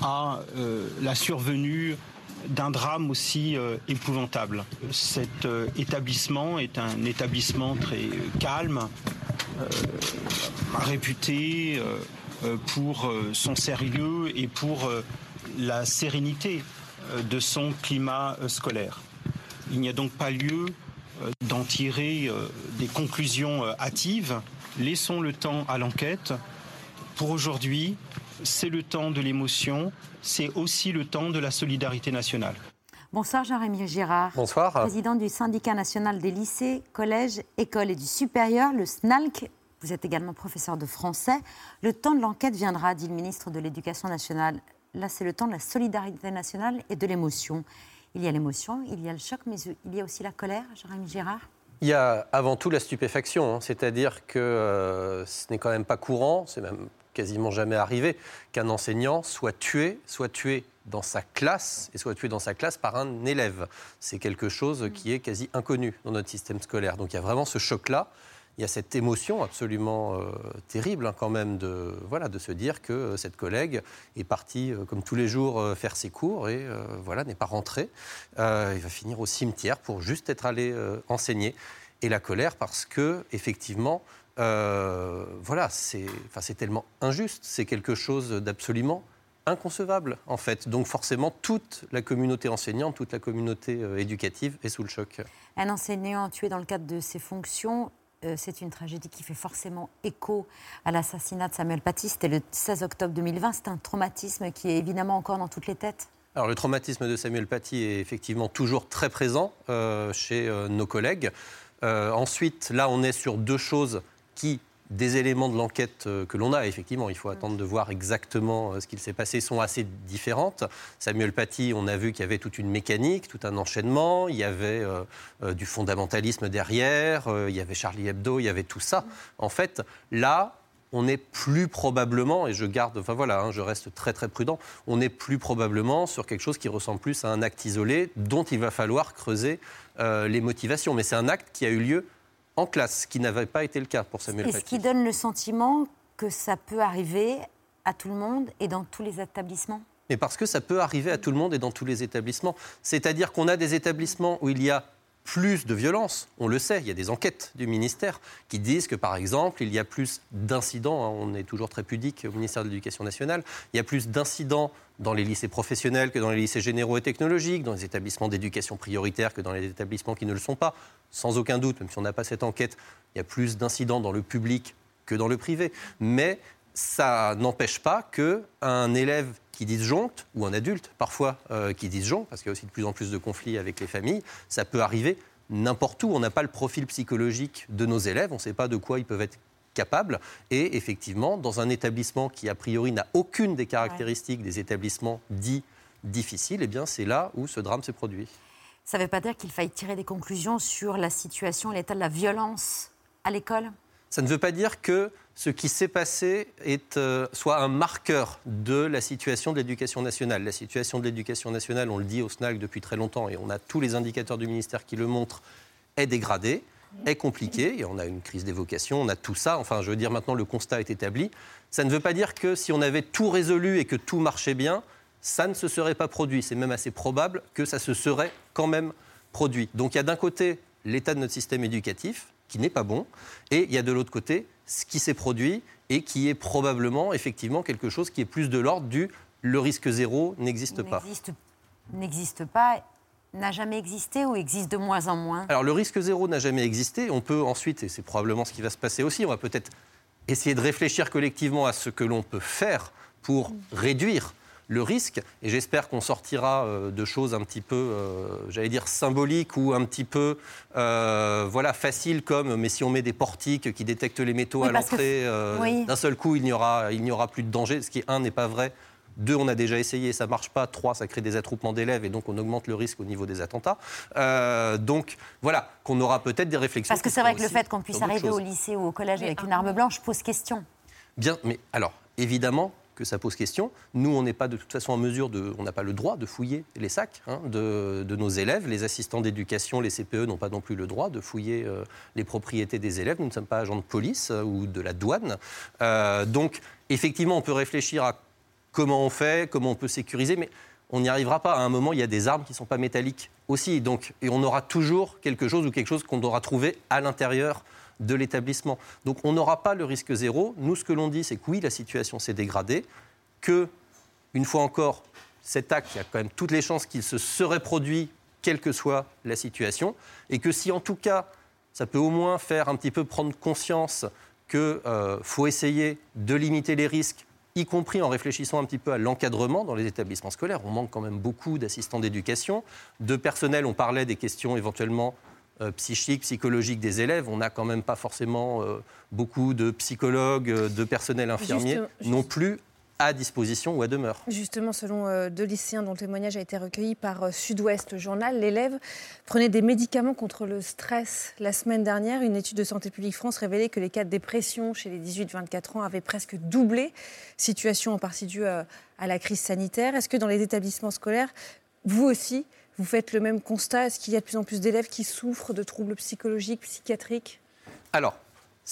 à euh, la survenue d'un drame aussi euh, épouvantable. Cet euh, établissement est un établissement très calme, réputé pour son sérieux et pour la sérénité de son climat scolaire. Il n'y a donc pas lieu d'en tirer des conclusions hâtives. Laissons le temps à l'enquête. Pour aujourd'hui, c'est le temps de l'émotion, c'est aussi le temps de la solidarité nationale. Bonsoir Jean-Rémy Girard. Bonsoir. Président du syndicat national des lycées, collèges, écoles et du supérieur, le SNALC. Vous êtes également professeur de français. Le temps de l'enquête viendra, dit le ministre de l'Éducation nationale. Là, c'est le temps de la solidarité nationale et de l'émotion. Il y a l'émotion, il y a le choc, mais il y a aussi la colère, Jérémy Girard il y a avant tout la stupéfaction, hein. c'est-à-dire que euh, ce n'est quand même pas courant, c'est même quasiment jamais arrivé qu'un enseignant soit tué, soit tué dans sa classe et soit tué dans sa classe par un élève. C'est quelque chose qui est quasi inconnu dans notre système scolaire. Donc il y a vraiment ce choc-là. Il y a cette émotion absolument euh, terrible hein, quand même de, voilà, de se dire que euh, cette collègue est partie euh, comme tous les jours faire ses cours et voilà, n'est pas rentrée. il va finir au cimetière pour juste être allé enseigner. Et la colère parce que effectivement euh, voilà, c'est tellement injuste, c'est quelque chose d'absolument inconcevable en fait. Donc forcément, toute la communauté enseignante, toute la communauté euh, éducative est sous le choc. Un enseignant tué dans le cadre de ses fonctions, euh, c'est une tragédie qui fait forcément écho à l'assassinat de Samuel Paty. C'était le 16 octobre 2020. C'est un traumatisme qui est évidemment encore dans toutes les têtes. Alors le traumatisme de Samuel Paty est effectivement toujours très présent chez nos collègues. ensuite, là, on est sur deux choses qui, des éléments de l'enquête euh, que l'on a, effectivement, il faut attendre de voir exactement euh, ce qu'il s'est passé, sont assez différentes. Samuel Paty, on a vu qu'il y avait toute une mécanique, tout un enchaînement, il y avait euh, du fondamentalisme derrière, il y avait Charlie Hebdo, il y avait tout ça. En fait, là, on est plus probablement, et je garde, enfin voilà, hein, je reste très très prudent, on est plus probablement sur quelque chose qui ressemble plus à un acte isolé dont il va falloir creuser les motivations. Mais c'est un acte qui a eu lieu en classe, ce qui n'avait pas été le cas pour Samuel Paty. Et ce qui donne le sentiment que ça peut arriver à tout le monde et dans tous les établissements? Mais parce que ça peut arriver à tout le monde et dans tous les établissements. C'est-à-dire qu'on a des établissements où il y a plus de violence. On le sait, il y a des enquêtes du ministère qui disent que, par exemple, il y a plus d'incidents, hein, on est toujours très pudique au ministère de l'Éducation nationale, il y a plus d'incidents dans les lycées professionnels que dans les lycées généraux et technologiques, dans les établissements d'éducation prioritaire que dans les établissements qui ne le sont pas. Sans aucun doute, même si on n'a pas cette enquête, il y a plus d'incidents dans le public que dans le privé. Mais ça n'empêche pas qu'un élève qui disjoncte, ou un adulte parfois euh, qui disjoncte, parce qu'il y a aussi de plus en plus de conflits avec les familles, ça peut arriver n'importe où. On n'a pas le profil psychologique de nos élèves, on ne sait pas de quoi ils peuvent être capable. Et effectivement, dans un établissement qui, a priori, n'a aucune des caractéristiques des établissements dits difficiles, eh bien, c'est là où ce drame s'est produit. Ça ne veut pas dire qu'il faille tirer des conclusions sur la situation, l'état de la violence à l'école? Ça ne veut pas dire que ce qui s'est passé euh, soit un marqueur de la situation de l'éducation nationale. La situation de l'éducation nationale, on le dit au SNAC depuis très longtemps, et on a tous les indicateurs du ministère qui le montrent, est dégradée est compliqué. Et on a une crise d'évocation, on a tout ça. Enfin, je veux dire, maintenant, le constat est établi. Ça ne veut pas dire que si on avait tout résolu et que tout marchait bien, ça ne se serait pas produit. C'est même assez probable que ça se serait quand même produit. Donc il y a d'un côté l'état de notre système éducatif, qui n'est pas bon, et il y a de l'autre côté ce qui s'est produit et qui est probablement effectivement quelque chose qui est plus de l'ordre du le risque zéro n'existe pas. N'existe- pas, n'a jamais existé ou existe de moins en moins? Alors le risque zéro n'a jamais existé. On peut ensuite, et c'est probablement ce qui va se passer aussi, on va peut-être essayer de réfléchir collectivement à ce que l'on peut faire pour réduire le risque. Et j'espère qu'on sortira euh, de choses un petit peu, euh, j'allais dire, symboliques ou un petit peu euh, voilà, faciles, comme mais si on met des portiques qui détectent les métaux Oui, à l'entrée, euh, oui. d'un seul coup, il n'y aura, il n'y aura plus de danger, ce qui, un, n'est pas vrai. Deux, on a déjà essayé, ça marche pas. Trois, ça crée des attroupements d'élèves et donc on augmente le risque au niveau des attentats. Euh, donc voilà, qu'on aura peut-être des réflexions. Parce que c'est vrai que le fait qu'on puisse arriver au lycée ou au collège avec une arme blanche pose question. Bien, mais alors, évidemment que ça pose question. Nous, on n'est pas de toute façon en mesure de. On n'a pas le droit de fouiller les sacs hein, de, de nos élèves. Les assistants d'éducation, les CPE n'ont pas non plus le droit de fouiller euh, les propriétés des élèves. Nous ne sommes pas agents de police euh, ou de la douane. Euh, donc, effectivement, on peut réfléchir à comment on fait, comment on peut sécuriser, mais on n'y arrivera pas. À un moment, il y a des armes qui ne sont pas métalliques aussi. Donc, et on aura toujours quelque chose ou quelque chose qu'on devra trouver à l'intérieur de l'établissement. Donc, on n'aura pas le risque zéro. Nous, ce que l'on dit, c'est que oui, la situation s'est dégradée, que, une fois encore, cet acte, il y a quand même toutes les chances qu'il se serait produit, quelle que soit la situation, et que si en tout cas, ça peut au moins faire un petit peu prendre conscience qu'il faut essayer de limiter les risques y compris en réfléchissant un petit peu à l'encadrement dans les établissements scolaires. On manque quand même beaucoup d'assistants d'éducation, de personnel. On parlait des questions éventuellement euh, psychiques, psychologiques des élèves. On n'a quand même pas forcément euh, beaucoup de psychologues, euh, de personnel infirmier Justement, juste- non plus à disposition ou à demeure. Justement, selon deux lycéens dont le témoignage a été recueilli par Sud-Ouest Journal, l'élève prenait des médicaments contre le stress. La semaine dernière, une étude de Santé publique France révélait que les cas de dépression chez les 18-24 ans avaient presque doublé, situation en partie due à la crise sanitaire. Est-ce que dans les établissements scolaires, vous aussi, vous faites le même constat? Est-ce qu'il y a de plus en plus d'élèves qui souffrent de troubles psychologiques, psychiatriques? Alors,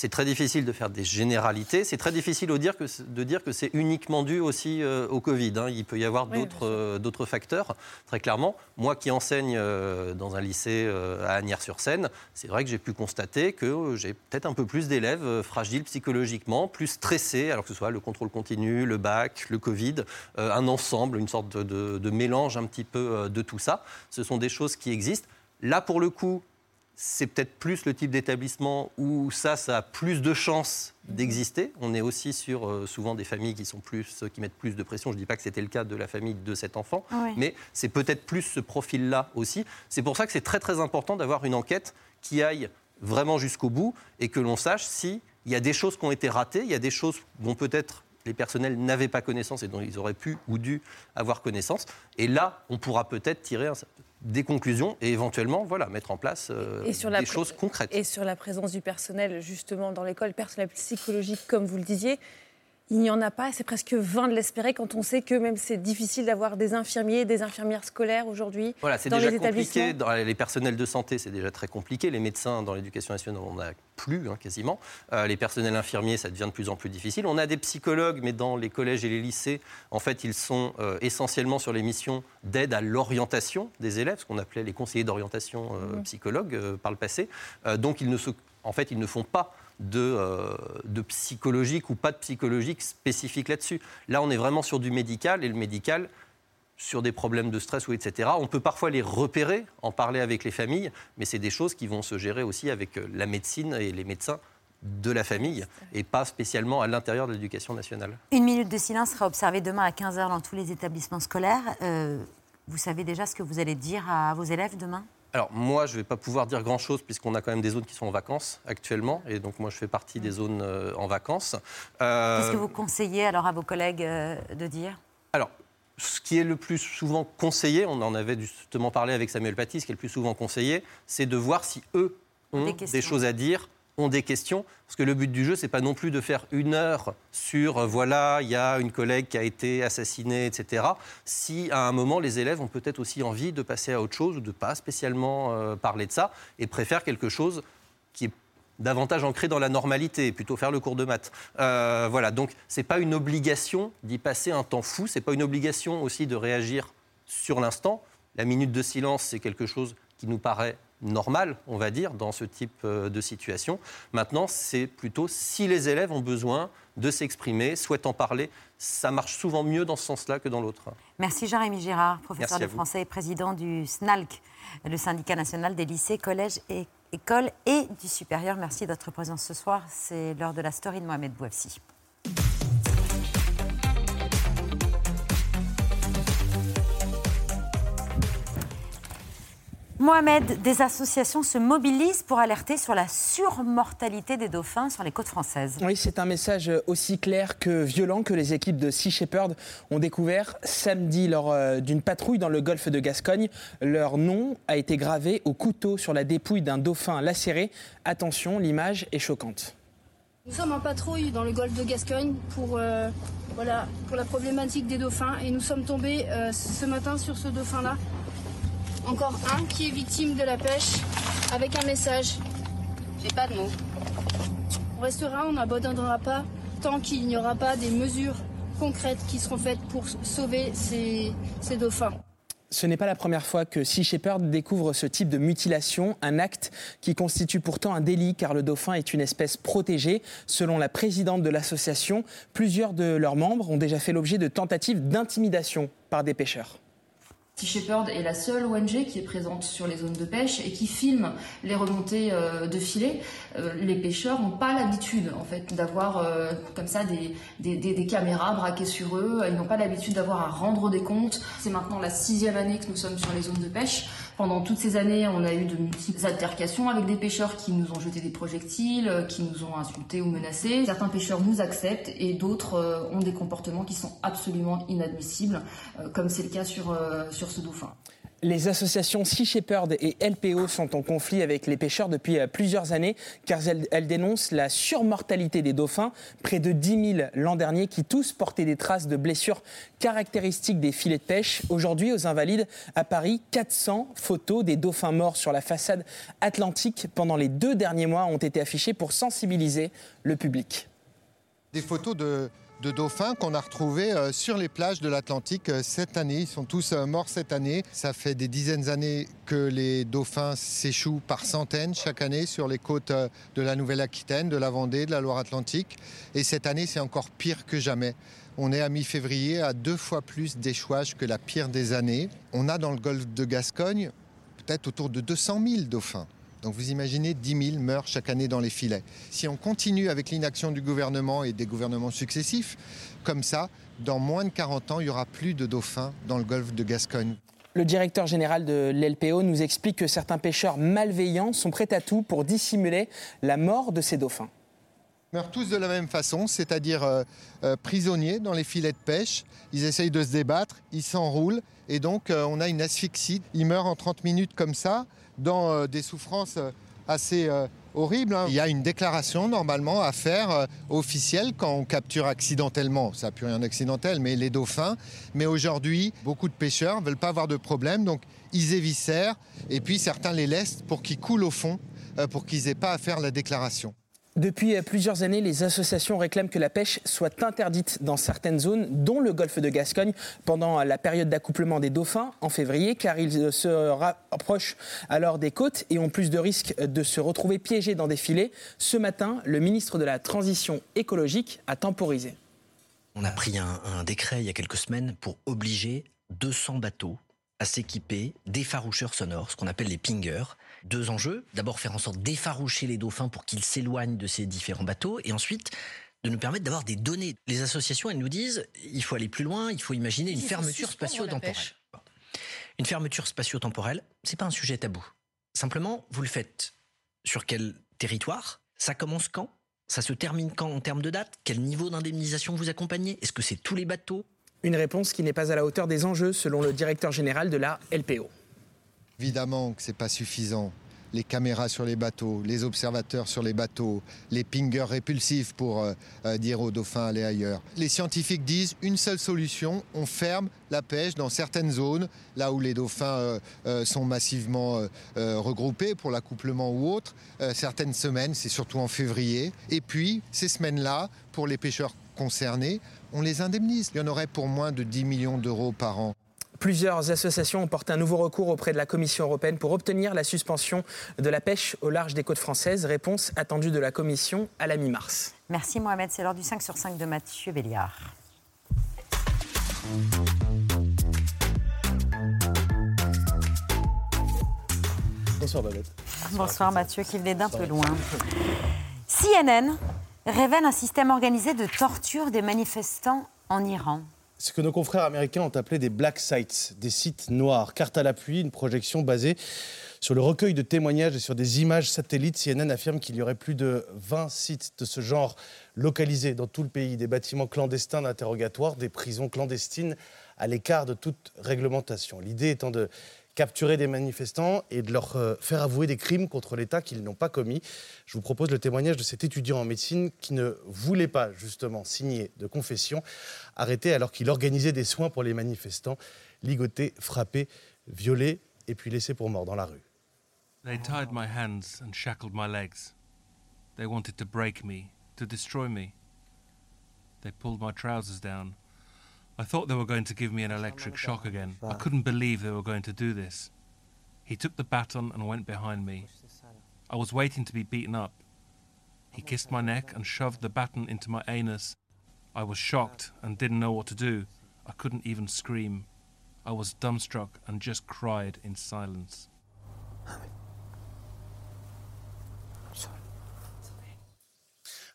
c'est très difficile de faire des généralités. C'est très difficile au dire que de dire que c'est uniquement dû aussi euh, au Covid. hein. Il peut y avoir Oui, d'autres euh, d'autres facteurs, très clairement. Moi qui enseigne euh, dans un lycée à Agnières-sur-Seine, c'est vrai que j'ai pu constater que j'ai peut-être un peu plus d'élèves fragiles psychologiquement, plus stressés, alors que ce soit le contrôle continu, le bac, le Covid, un ensemble, une sorte de, de- de mélange un petit peu de tout ça. Ce sont des choses qui existent. Là, pour le coup, c'est peut-être plus le type d'établissement où ça, ça a plus de chances d'exister. On est aussi sur euh, souvent des familles qui sont plus, qui mettent plus de pression. Je ne dis pas que c'était le cas de la famille de cet enfant, mais c'est peut-être plus ce profil-là aussi. C'est pour ça que c'est très très important d'avoir une enquête qui aille vraiment jusqu'au bout et que l'on sache si il y a des choses qui ont été ratées, il y a des choses dont peut-être les personnels n'avaient pas connaissance et dont ils auraient pu ou dû avoir connaissance. Et là, on pourra peut-être tirer un- des conclusions et éventuellement voilà, mettre en place euh, Et sur la des choses concrètes. Et sur la présence du personnel, justement, dans l'école, personnel psychologique, comme vous le disiez, il n'y en a pas. C'est presque vain de l'espérer quand on sait que même c'est difficile d'avoir des infirmiers, des infirmières scolaires aujourd'hui Voilà, c'est déjà les compliqué. Dans les personnels de santé, c'est déjà très compliqué. Les médecins dans l'éducation nationale, on n'en a plus hein, quasiment. Euh, les personnels infirmiers, ça devient de plus en plus difficile. On a des psychologues, mais dans les collèges et les lycées, en fait, ils sont euh, essentiellement sur les missions d'aide à l'orientation des élèves, ce qu'on appelait les conseillers d'orientation euh, Mhm. psychologues par le passé. Donc, ils ne se- en fait, ils ne font pas de, euh, de psychologique ou pas de psychologique spécifique là-dessus. Là, on est vraiment sur du médical, et le médical, sur des problèmes de stress ou etc. On peut parfois les repérer, en parler avec les familles, mais c'est des choses qui vont se gérer aussi avec euh, la médecine et les médecins de la famille, et pas spécialement à l'intérieur de l'éducation nationale. Une minute de silence sera observée demain à 15h dans tous les établissements scolaires. Euh, vous savez déjà ce que vous allez dire à vos élèves demain? Alors moi, je ne vais pas pouvoir dire grand-chose puisqu'on a quand même des zones qui sont en vacances actuellement, et donc moi je fais partie des zones euh, en vacances. Euh, Qu'est-ce que vous conseillez alors à vos collègues euh, de dire? Alors, ce qui est le plus souvent conseillé, on en avait justement parlé avec Samuel Paty, ce qui est le plus souvent conseillé, c'est de voir si eux ont Des choses à dire, ont des questions. Parce que le but du jeu, c'est pas non plus de faire une heure sur, euh, voilà, il y a une collègue qui a été assassinée, etc. Si à un moment, les élèves ont peut-être aussi envie de passer à autre chose ou de pas spécialement euh, parler de ça et préfèrent quelque chose qui est davantage ancré dans la normalité, plutôt faire le cours de maths. Euh, voilà, donc c'est pas une obligation d'y passer un temps fou, c'est pas une obligation aussi de réagir sur l'instant. La minute de silence, c'est quelque chose qui nous paraît normal, on va dire, dans ce type euh, de situation. Maintenant, c'est plutôt si les élèves ont besoin de s'exprimer, souhaitent en parler, ça marche souvent mieux dans ce sens-là que dans l'autre. Merci Jérémy Girard, professeur de vous. français et président du SNALC, le syndicat national des lycées, collèges et écoles et du supérieur. Merci de votre présence ce soir. C'est l'heure de la story de Mohamed Bouafsi. Mohamed, des associations se mobilisent pour alerter sur la surmortalité des dauphins sur les côtes françaises. Oui, c'est un message aussi clair que violent que les équipes de Sea Shepherd ont découvert samedi lors euh, d'une patrouille dans le golfe de Gascogne. Leur nom a été gravé au couteau sur la dépouille d'un dauphin lacéré. Attention, l'image est choquante. Nous sommes en patrouille dans le golfe de Gascogne pour, euh, voilà, pour la problématique des dauphins et nous sommes tombés euh, ce matin sur ce dauphin-là. Encore un qui est victime de la pêche avec un message. J'ai pas de mots. On restera, on n'abandonnera pas tant qu'il n'y aura pas des mesures concrètes qui seront faites pour sauver ces, ces dauphins. Ce n'est pas la première fois que Sea Shepherd découvre ce type de mutilation, un acte qui constitue pourtant un délit car le dauphin est une espèce protégée. Selon la présidente de l'association, plusieurs de leurs membres ont déjà fait l'objet de tentatives d'intimidation par des pêcheurs. Sea Shepherd est la seule ONG qui est présente sur les zones de pêche et qui filme les remontées euh, de filets. Euh, les pêcheurs n'ont pas l'habitude en fait d'avoir euh, comme ça des, caméras braquées sur eux. Ils n'ont pas l'habitude d'avoir à rendre des comptes. C'est maintenant la sixième année que nous sommes sur les zones de pêche. Pendant toutes ces années, on a eu de multiples altercations avec des pêcheurs qui nous ont jeté des projectiles, euh, qui nous ont insultés ou menacés. Certains pêcheurs nous acceptent et d'autres euh, ont des comportements qui sont absolument inadmissibles, euh, comme c'est le cas sur, sur ce dauphin. Les associations Sea Shepherd et LPO sont en conflit avec les pêcheurs depuis euh, plusieurs années car elles, dénoncent la surmortalité des dauphins, près de 10 000 l'an dernier, qui tous portaient des traces de blessures caractéristiques des filets de pêche. Aujourd'hui, aux Invalides, à Paris, 400 photos des dauphins morts sur la façade atlantique pendant les deux derniers mois ont été affichées pour sensibiliser le public. Des photos de, de dauphins qu'on a retrouvés euh, sur les plages de l'Atlantique euh, cette année. Ils sont tous euh, morts cette année. Ça fait des dizaines d'années que les dauphins s'échouent par centaines chaque année sur les côtes de la Nouvelle-Aquitaine, de la Vendée, de la Loire-Atlantique. Et cette année, c'est encore pire que jamais. On est à mi-février à deux fois plus d'échouages que la pire des années. On a dans le golfe de Gascogne peut-être autour de 200 000 dauphins. Donc vous imaginez, 10 000 meurent chaque année dans les filets. Si on continue avec l'inaction du gouvernement et des gouvernements successifs, comme ça, dans moins de 40 ans, il n'y aura plus de dauphins dans le golfe de Gascogne. Le directeur général de l'LPO nous explique que certains pêcheurs malveillants sont prêts à tout pour dissimuler la mort de ces dauphins. Ils meurent tous de la même façon, c'est-à-dire euh, euh, prisonniers dans les filets de pêche. Ils essayent de se débattre, ils s'enroulent et donc euh, on a une asphyxie. Ils meurent en 30 minutes comme ça, dans euh, des souffrances euh, assez euh, horribles. hein. Il y a une déclaration normalement à faire officielle quand on capture accidentellement. Ça n'a plus rien d'accidentel, mais les dauphins. Mais aujourd'hui, beaucoup de pêcheurs ne veulent pas avoir de problème, donc ils éviscèrent et puis certains les laissent pour qu'ils coulent au fond, pour qu'ils n'aient pas à faire la déclaration. Depuis euh, plusieurs années, les associations réclament que la pêche soit interdite dans certaines zones, dont le golfe de Gascogne, pendant la période d'accouplement des dauphins en février, car ils euh, se rapprochent alors des côtes et ont plus de risques de se retrouver piégés dans des filets. Ce matin, le ministre de la Transition écologique a temporisé. On a pris un, un décret il y a quelques semaines pour obliger 200 bateaux à s'équiper d'effaroucheurs sonores, ce qu'on appelle les pingers. Deux enjeux. D'abord, faire en sorte d'effaroucher les dauphins pour qu'ils s'éloignent de ces différents bateaux. Et ensuite, de nous permettre d'avoir des données. Les associations, elles nous disent, il faut aller plus loin, il faut imaginer une fermeture spatio-temporelle. Une fermeture spatio-temporelle, c'est pas un sujet tabou. Simplement, vous le faites sur quel territoire? Ça commence quand? Ça se termine quand en termes de date? Quel niveau d'indemnisation vous accompagnez? Est-ce que c'est tous les bateaux? Une réponse qui n'est pas à la hauteur des enjeux, selon le directeur général de la LPO. Évidemment que ce n'est pas suffisant. Les caméras sur les bateaux, les observateurs sur les bateaux, les pingers répulsifs pour euh, euh, dire aux dauphins aller ailleurs. Les scientifiques disent une seule solution, on ferme la pêche dans certaines zones, là où les dauphins euh, sont massivement regroupés pour l'accouplement ou autre. Certaines semaines, c'est surtout en février. Et puis, ces semaines-là, pour les pêcheurs concernés, on les indemnise. Il y en aurait pour moins de 10 millions d'euros par an. Plusieurs associations ont porté un nouveau recours auprès de la Commission européenne pour obtenir la suspension de la pêche au large des côtes françaises. Réponse attendue de la Commission à la mi-mars. Merci Mohamed, c'est l'heure du 5 sur 5 de Mathieu Béliard. Bonsoir Babette. Bonsoir Mathieu, qui venait d'un peu loin. CNN révèle un système organisé de torture des manifestants en Iran. Ce que nos confrères américains ont appelé des black sites, des sites noirs. Carte à l'appui, une projection basée sur le recueil de témoignages et sur des images satellites. CNN affirme qu'il y aurait plus de 20 sites de ce genre localisés dans tout le pays, des bâtiments clandestins d'interrogatoire, des prisons clandestines à l'écart de toute réglementation. L'idée étant de capturer des manifestants et de leur euh, faire avouer des crimes contre l'État qu'ils n'ont pas commis. Je vous propose le témoignage de cet étudiant en médecine qui ne voulait pas justement signer de confession, arrêté alors qu'il organisait des soins pour les manifestants, ligoté, frappé, violé et puis laissé pour mort dans la rue. They tied my hands and shackled my legs. They me, to me. They pulled my trousers down. I thought they were going to give me an electric shock again. I couldn't believe they were going to do this. He took the baton and went behind me. I was waiting to be beaten up. He kissed my neck and shoved the baton into my anus. I was shocked and didn't know what to do. I couldn't even scream. I was dumbstruck and just cried in silence.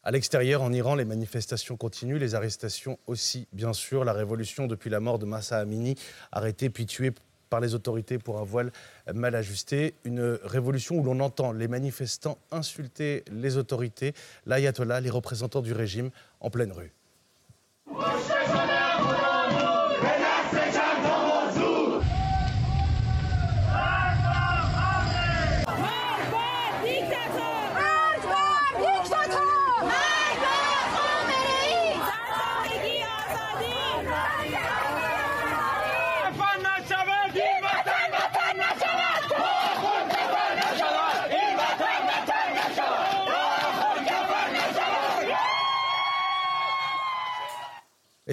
À l'extérieur, en Iran, les manifestations continuent, les arrestations aussi, bien sûr. La révolution depuis la mort de Massa Amini, arrêté puis tué par les autorités pour un voile mal ajusté. Une révolution où l'on entend les manifestants insulter les autorités, l'ayatollah, les représentants du régime en pleine rue.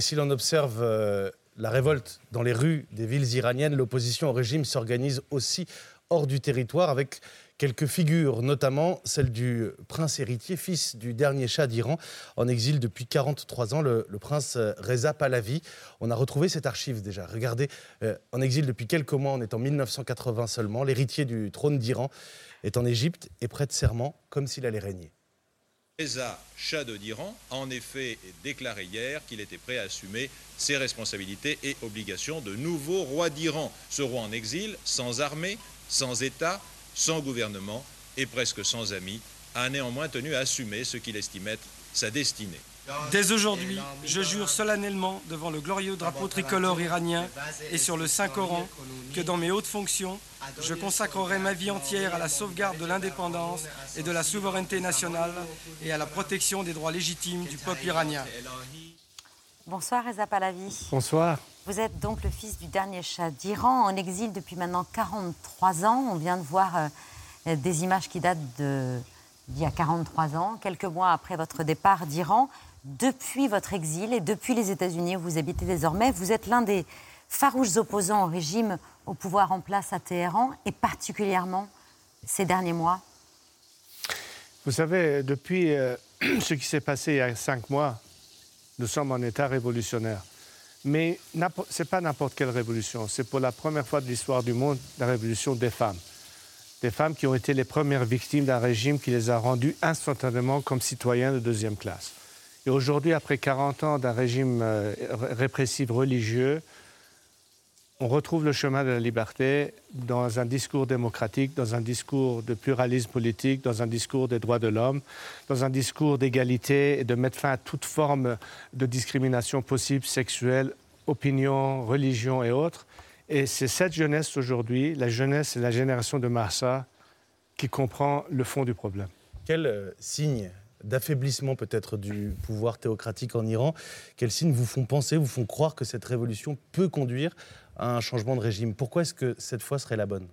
Et si l'on observe euh, la révolte dans les rues des villes iraniennes, l'opposition au régime s'organise aussi hors du territoire avec quelques figures, notamment celle du prince héritier, fils du dernier Shah d'Iran, en exil depuis 43 ans, le, prince euh, Reza Pahlavi. On a retrouvé cette archive déjà. Regardez, euh, en exil depuis quelques mois, on est en 1980 seulement. L'héritier du trône d'Iran est en Égypte et prête serment comme s'il allait régner. Reza Shah d'Iran a en effet déclaré hier qu'il était prêt à assumer ses responsabilités et obligations de nouveau roi d'Iran. Ce roi en exil, sans armée, sans État, sans gouvernement et presque sans amis, a néanmoins tenu à assumer ce qu'il estime être sa destinée. Dès aujourd'hui, je jure solennellement devant le glorieux drapeau tricolore iranien et sur le Saint-Coran que dans mes hautes fonctions, je consacrerai ma vie entière à la sauvegarde de l'indépendance et de la souveraineté nationale et à la protection des droits légitimes du peuple iranien. Bonsoir Reza Pahlavi. Bonsoir. Vous êtes donc le fils du dernier Shah d'Iran, en exil depuis maintenant 43 ans. On vient de voir euh, des images qui datent d'il y a 43 ans, quelques mois après votre départ d'Iran. Depuis votre exil et depuis les États-Unis où vous habitez désormais, vous êtes l'un des farouches opposants au régime au pouvoir en place à Téhéran et particulièrement ces derniers mois Vous savez, depuis euh, ce qui s'est passé il y a cinq mois, nous sommes en état révolutionnaire. Mais ce n'est pas n'importe quelle révolution. C'est pour la première fois de l'histoire du monde la révolution des femmes. Des femmes qui ont été les premières victimes d'un régime qui les a rendues instantanément comme citoyens de deuxième classe. Et aujourd'hui, après 40 ans d'un régime euh, répressif religieux, on retrouve le chemin de la liberté dans un discours démocratique, dans un discours de pluralisme politique, dans un discours des droits de l'homme, dans un discours d'égalité et de mettre fin à toute forme de discrimination possible, sexuelle, opinion, religion et autres. Et c'est cette jeunesse aujourd'hui, la jeunesse et la génération de Marsa, qui comprend le fond du problème. Quel euh, signe d'affaiblissement peut-être du pouvoir théocratique en Iran, quels signes vous font penser, vous font croire que cette révolution peut conduire à un changement de régime? Pourquoi est-ce que cette fois serait la bonne?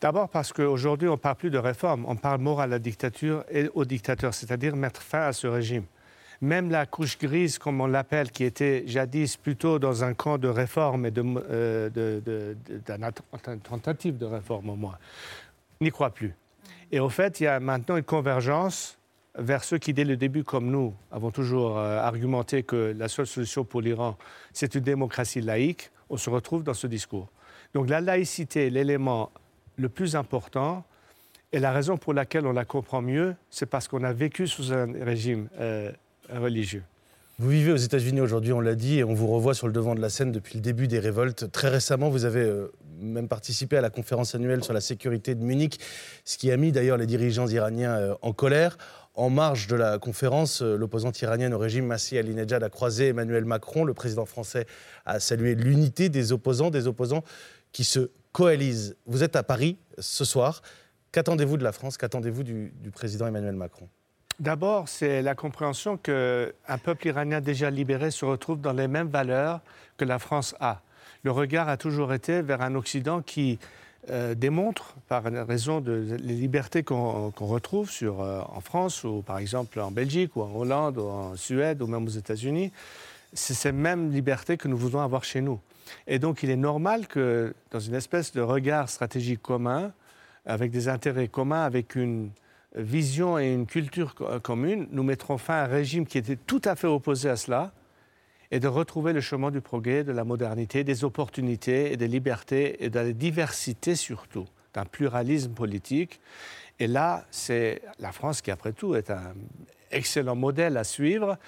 D'abord parce qu'aujourd'hui, on ne parle plus de réforme, on parle mort à la dictature et aux dictateurs, c'est-à-dire mettre fin à ce régime. Même la couche grise, comme on l'appelle, qui était jadis plutôt dans un camp de réforme et euh, d'une tentative de réforme au moins, n'y croit plus. Et au fait, il y a maintenant une convergence vers ceux qui, dès le début, comme nous, avons toujours euh, argumenté que la seule solution pour l'Iran, c'est une démocratie laïque. On se retrouve dans ce discours. Donc la laïcité est l'élément le plus important. Et la raison pour laquelle on la comprend mieux, c'est parce qu'on a vécu sous un régime euh, religieux. Vous vivez aux États-Unis aujourd'hui, on l'a dit, et on vous revoit sur le devant de la scène depuis le début des révoltes. Très récemment, vous avez euh, même participé à la conférence annuelle sur la sécurité de Munich, ce qui a mis d'ailleurs les dirigeants iraniens euh, en colère. En marge de la conférence, euh, l'opposante iranienne au régime Masih Alinejad a croisé Emmanuel Macron. Le président français a salué l'unité des opposants, des opposants qui se coalisent. Vous êtes à Paris ce soir. Qu'attendez-vous de la France? Qu'attendez-vous du président Emmanuel Macron? D'abord, c'est la compréhension qu'un peuple iranien déjà libéré se retrouve dans les mêmes valeurs que la France a. Le regard a toujours été vers un Occident qui euh, démontre, par raison de libertés qu'on retrouve euh, en France ou par exemple en Belgique ou en Hollande ou en Suède ou même aux États-Unis, c'est ces mêmes libertés que nous voulons avoir chez nous. Et donc il est normal que dans une espèce de regard stratégique commun, avec des intérêts communs, avec une vision et une culture co- commune, nous mettrons fin à un régime qui était tout à fait opposé à cela et de retrouver le chemin du progrès, de la modernité, des opportunités et des libertés et de la diversité surtout, d'un pluralisme politique. Et là, c'est la France qui, après tout, est un excellent modèle à suivre,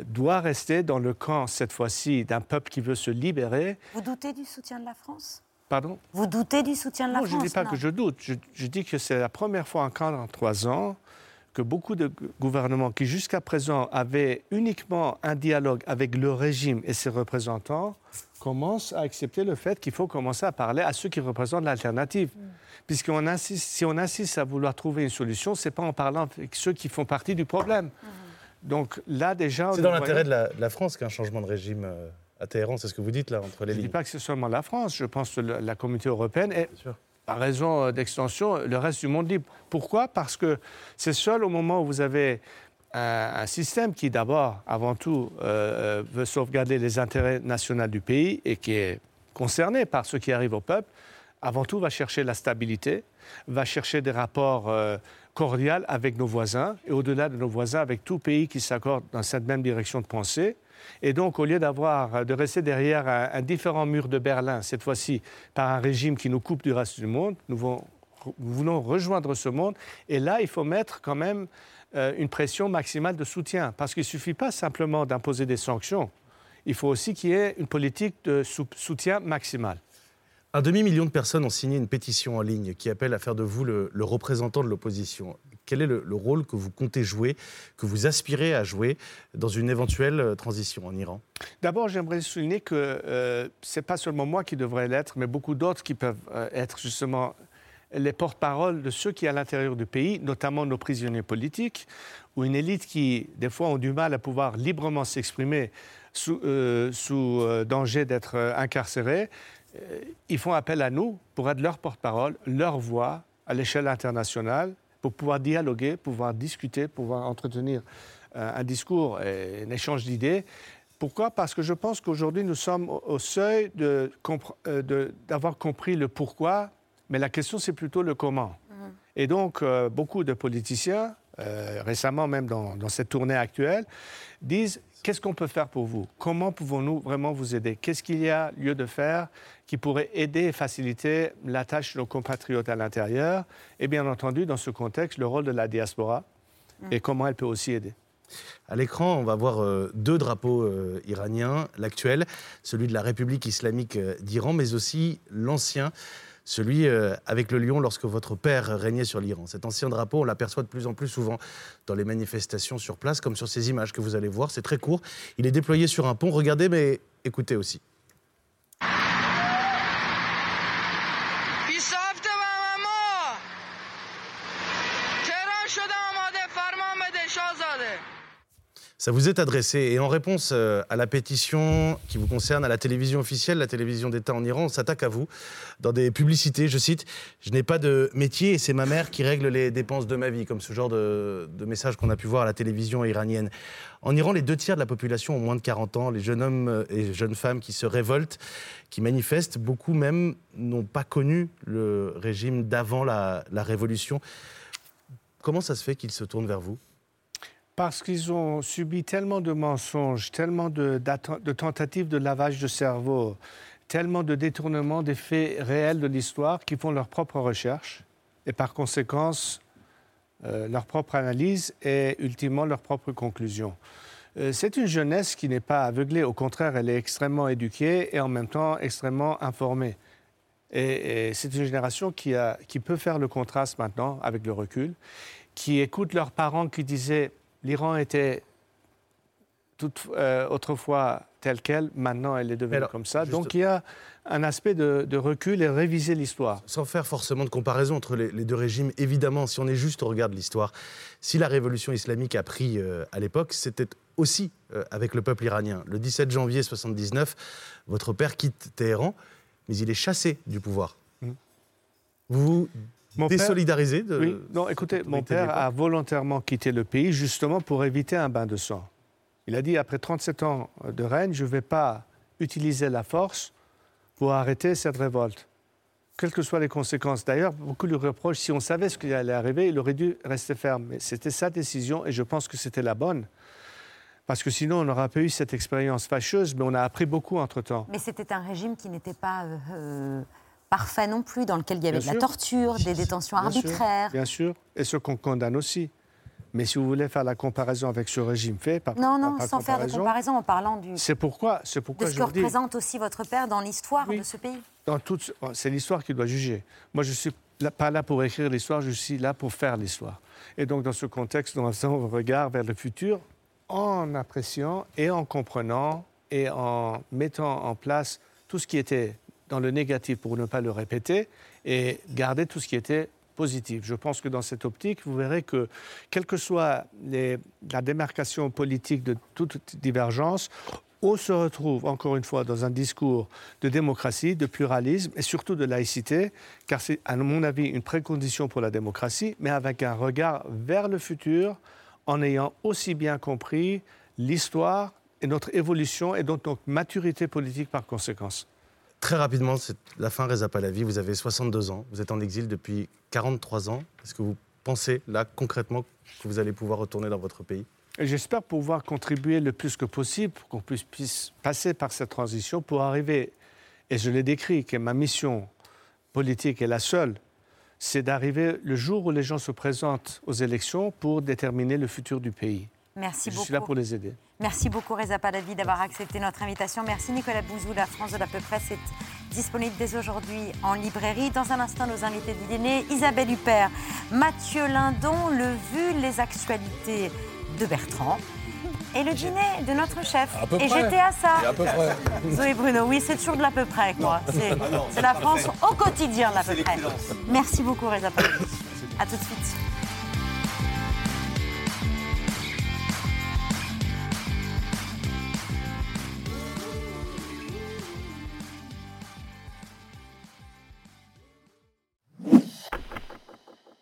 doit rester dans le camp, cette fois-ci, d'un peuple qui veut se libérer. Vous doutez du soutien de la France? Pardon? Vous doutez du soutien de la non, France je ne dis pas non que je doute. Je, je dis que c'est la première fois en 43 ans que beaucoup de gouvernements qui jusqu'à présent avaient uniquement un dialogue avec le régime et ses représentants commencent à accepter le fait qu'il faut commencer à parler à ceux qui représentent l'alternative. Puisqu'on insiste, si on insiste à vouloir trouver une solution, ce n'est pas en parlant avec ceux qui font partie du problème. Donc là déjà... C'est dans l'intérêt voyons- de la, de la France qu'un changement de régime euh, à Téhéran, c'est ce que vous dites là, entre les Je ne dis lignes. pas que c'est seulement la France, je pense que la communauté européenne et, par raison euh, d'extension, le reste du monde libre. Pourquoi? Parce que c'est seul au moment où vous avez un, un système qui, d'abord, avant tout, euh, euh, veut sauvegarder les intérêts nationaux du pays et qui est concerné par ce qui arrive au peuple, avant tout, va chercher la stabilité, va chercher des rapports euh, cordiaux avec nos voisins et au-delà de nos voisins, avec tout pays qui s'accorde dans cette même direction de pensée. Et donc, au lieu d'avoir, de rester derrière un, différent mur de Berlin, cette fois-ci par un régime qui nous coupe du reste du monde, nous voulons, rejoindre ce monde. Et là, il faut mettre quand même euh, une pression maximale de soutien, parce qu'il ne suffit pas simplement d'imposer des sanctions. Il faut aussi qu'il y ait une politique de sou- soutien maximal. Un demi-million de personnes ont signé une pétition en ligne qui appelle à faire de vous le, représentant de l'opposition. Quel est le, le rôle que vous comptez jouer, que vous aspirez à jouer dans une éventuelle euh, transition en Iran? D'abord, j'aimerais souligner que euh, ce n'est pas seulement moi qui devrais l'être, mais beaucoup d'autres qui peuvent euh, être justement les porte-parole de ceux qui, à l'intérieur du pays, notamment nos prisonniers politiques, ou une élite qui, des fois, ont du mal à pouvoir librement s'exprimer sous, sous, danger d'être incarcérés, ils font appel à nous pour être leur porte-parole, leur voix à l'échelle internationale, pour pouvoir dialoguer, pouvoir discuter, pouvoir entretenir euh, un discours et un échange d'idées. Pourquoi? Parce que je pense qu'aujourd'hui, nous sommes au, seuil compre- euh, d'avoir compris le pourquoi, mais la question, c'est plutôt le comment. Et donc, euh, beaucoup de politiciens, euh, récemment même dans, dans cette tournée actuelle, disent qu'est-ce qu'on peut faire pour vous? Comment pouvons-nous vraiment vous aider? Qu'est-ce qu'il y a lieu de faire qui pourrait aider et faciliter la tâche de nos compatriotes à l'intérieur? Et bien entendu, dans ce contexte, le rôle de la diaspora et comment elle peut aussi aider. À l'écran, on va voir euh, deux drapeaux euh, iraniens, l'actuel, celui de la République islamique d'Iran, mais aussi l'ancien, celui euh, avec le lion lorsque votre père régnait sur l'Iran. Cet ancien drapeau, on l'aperçoit de plus en plus souvent dans les manifestations sur place, comme sur ces images que vous allez voir. C'est très court. Il est déployé sur un pont. Regardez, mais écoutez aussi. Ça vous est adressé. Et en réponse euh, à la pétition qui vous concerne à la télévision officielle, la télévision d'État en Iran, on s'attaque à vous dans des publicités. Je cite Je n'ai pas de métier et c'est ma mère qui règle les dépenses de ma vie, comme ce genre de, message qu'on a pu voir à la télévision iranienne. En Iran, les deux tiers de la population ont moins de 40 ans. Les jeunes hommes et jeunes femmes qui se révoltent, qui manifestent, beaucoup même n'ont pas connu le régime d'avant la révolution. Comment ça se fait qu'ils se tournent vers vous? Parce qu'ils ont subi tellement de mensonges, tellement de, tentatives de lavage de cerveau, tellement de détournements des faits réels de l'histoire qu'ils font leur propre recherche et par conséquent euh, leur propre analyse et ultimement leur propre conclusion. Euh, c'est une jeunesse qui n'est pas aveuglée, au contraire, elle est extrêmement éduquée et en même temps extrêmement informée. Et, c'est une génération qui peut faire le contraste maintenant avec le recul, qui écoute leurs parents qui disaient l'Iran était tout, euh, autrefois tel quel, maintenant elle est devenue comme ça. Donc il y a un aspect de, recul et réviser l'histoire. Sans faire forcément de comparaison entre les, deux régimes, évidemment, si on est juste au regard de l'histoire, si la révolution islamique a pris euh, à l'époque, c'était aussi euh, avec le peuple iranien. Le 17 janvier 79, votre père quitte Téhéran, mais il est chassé du pouvoir. Hmm. Vous vous désolidarisez de... Oui, non, écoutez, mon père a volontairement quitté le pays justement pour éviter un bain de sang. Il a dit, après 37 ans de règne, je ne vais pas utiliser la force pour arrêter cette révolte. Quelles que soient les conséquences. D'ailleurs, beaucoup lui reprochent, si on savait ce qui allait arriver, il aurait dû rester ferme. Mais c'était sa décision et je pense que c'était la bonne. Parce que sinon, on n'aurait pas eu cette expérience fâcheuse, mais on a appris beaucoup entre-temps. Mais c'était un régime qui n'était pas euh, euh, parfait non plus, dans lequel il y avait de la torture, des détentions arbitraires. bien sûr, et ce qu'on condamne aussi. Mais si vous voulez faire la comparaison avec ce régime fait, par non, non, sans faire de comparaison, en parlant du. C'est pourquoi, c'est pourquoi de ce que représente aussi votre père dans l'histoire de ce pays. Dans toute, c'est l'histoire qui doit juger. Moi, je suis pas là pour écrire l'histoire, je suis là pour faire l'histoire. Et donc, dans ce contexte, nous avons un regard vers le futur en appréciant et en comprenant et en mettant en place tout ce qui était dans le négatif pour ne pas le répéter et garder tout ce qui était je pense que dans cette optique, vous verrez que, quelle que soit la démarcation politique de toute divergence, on se retrouve encore une fois dans un discours de démocratie, de pluralisme et surtout de laïcité, car c'est à mon avis une précondition pour la démocratie, mais avec un regard vers le futur en ayant aussi bien compris l'histoire et notre évolution et donc notre maturité politique par conséquence. Très rapidement, c'est la fin Reza Pahlavi. Vous avez 62 ans, vous êtes en exil depuis 43 ans. Est-ce que vous pensez, là, concrètement, que vous allez pouvoir retourner dans votre pays? J'espère pouvoir contribuer le plus que possible pour qu'on puisse passer par cette transition pour arriver, et je l'ai décrit, que ma mission politique est la seule, c'est d'arriver le jour où les gens se présentent aux élections pour déterminer le futur du pays. Merci beaucoup. Je suis là pour les aider. Merci beaucoup Reza Padavi d'avoir accepté notre invitation. Merci Nicolas Bouzou. La France de la peu près est disponible dès aujourd'hui en librairie. Dans un instant, nos invités du dîner, Isabelle Huppert, Mathieu Lindon, le vu, les actualités de Bertrand. Et le dîner de notre chef. Et j'étais à ça. à peu près. Zoé Bruno, oui, c'est toujours de l'à peu près, quoi. C'est la France au quotidien de l'à peu près. Merci beaucoup, Reza Padavi. À tout de suite.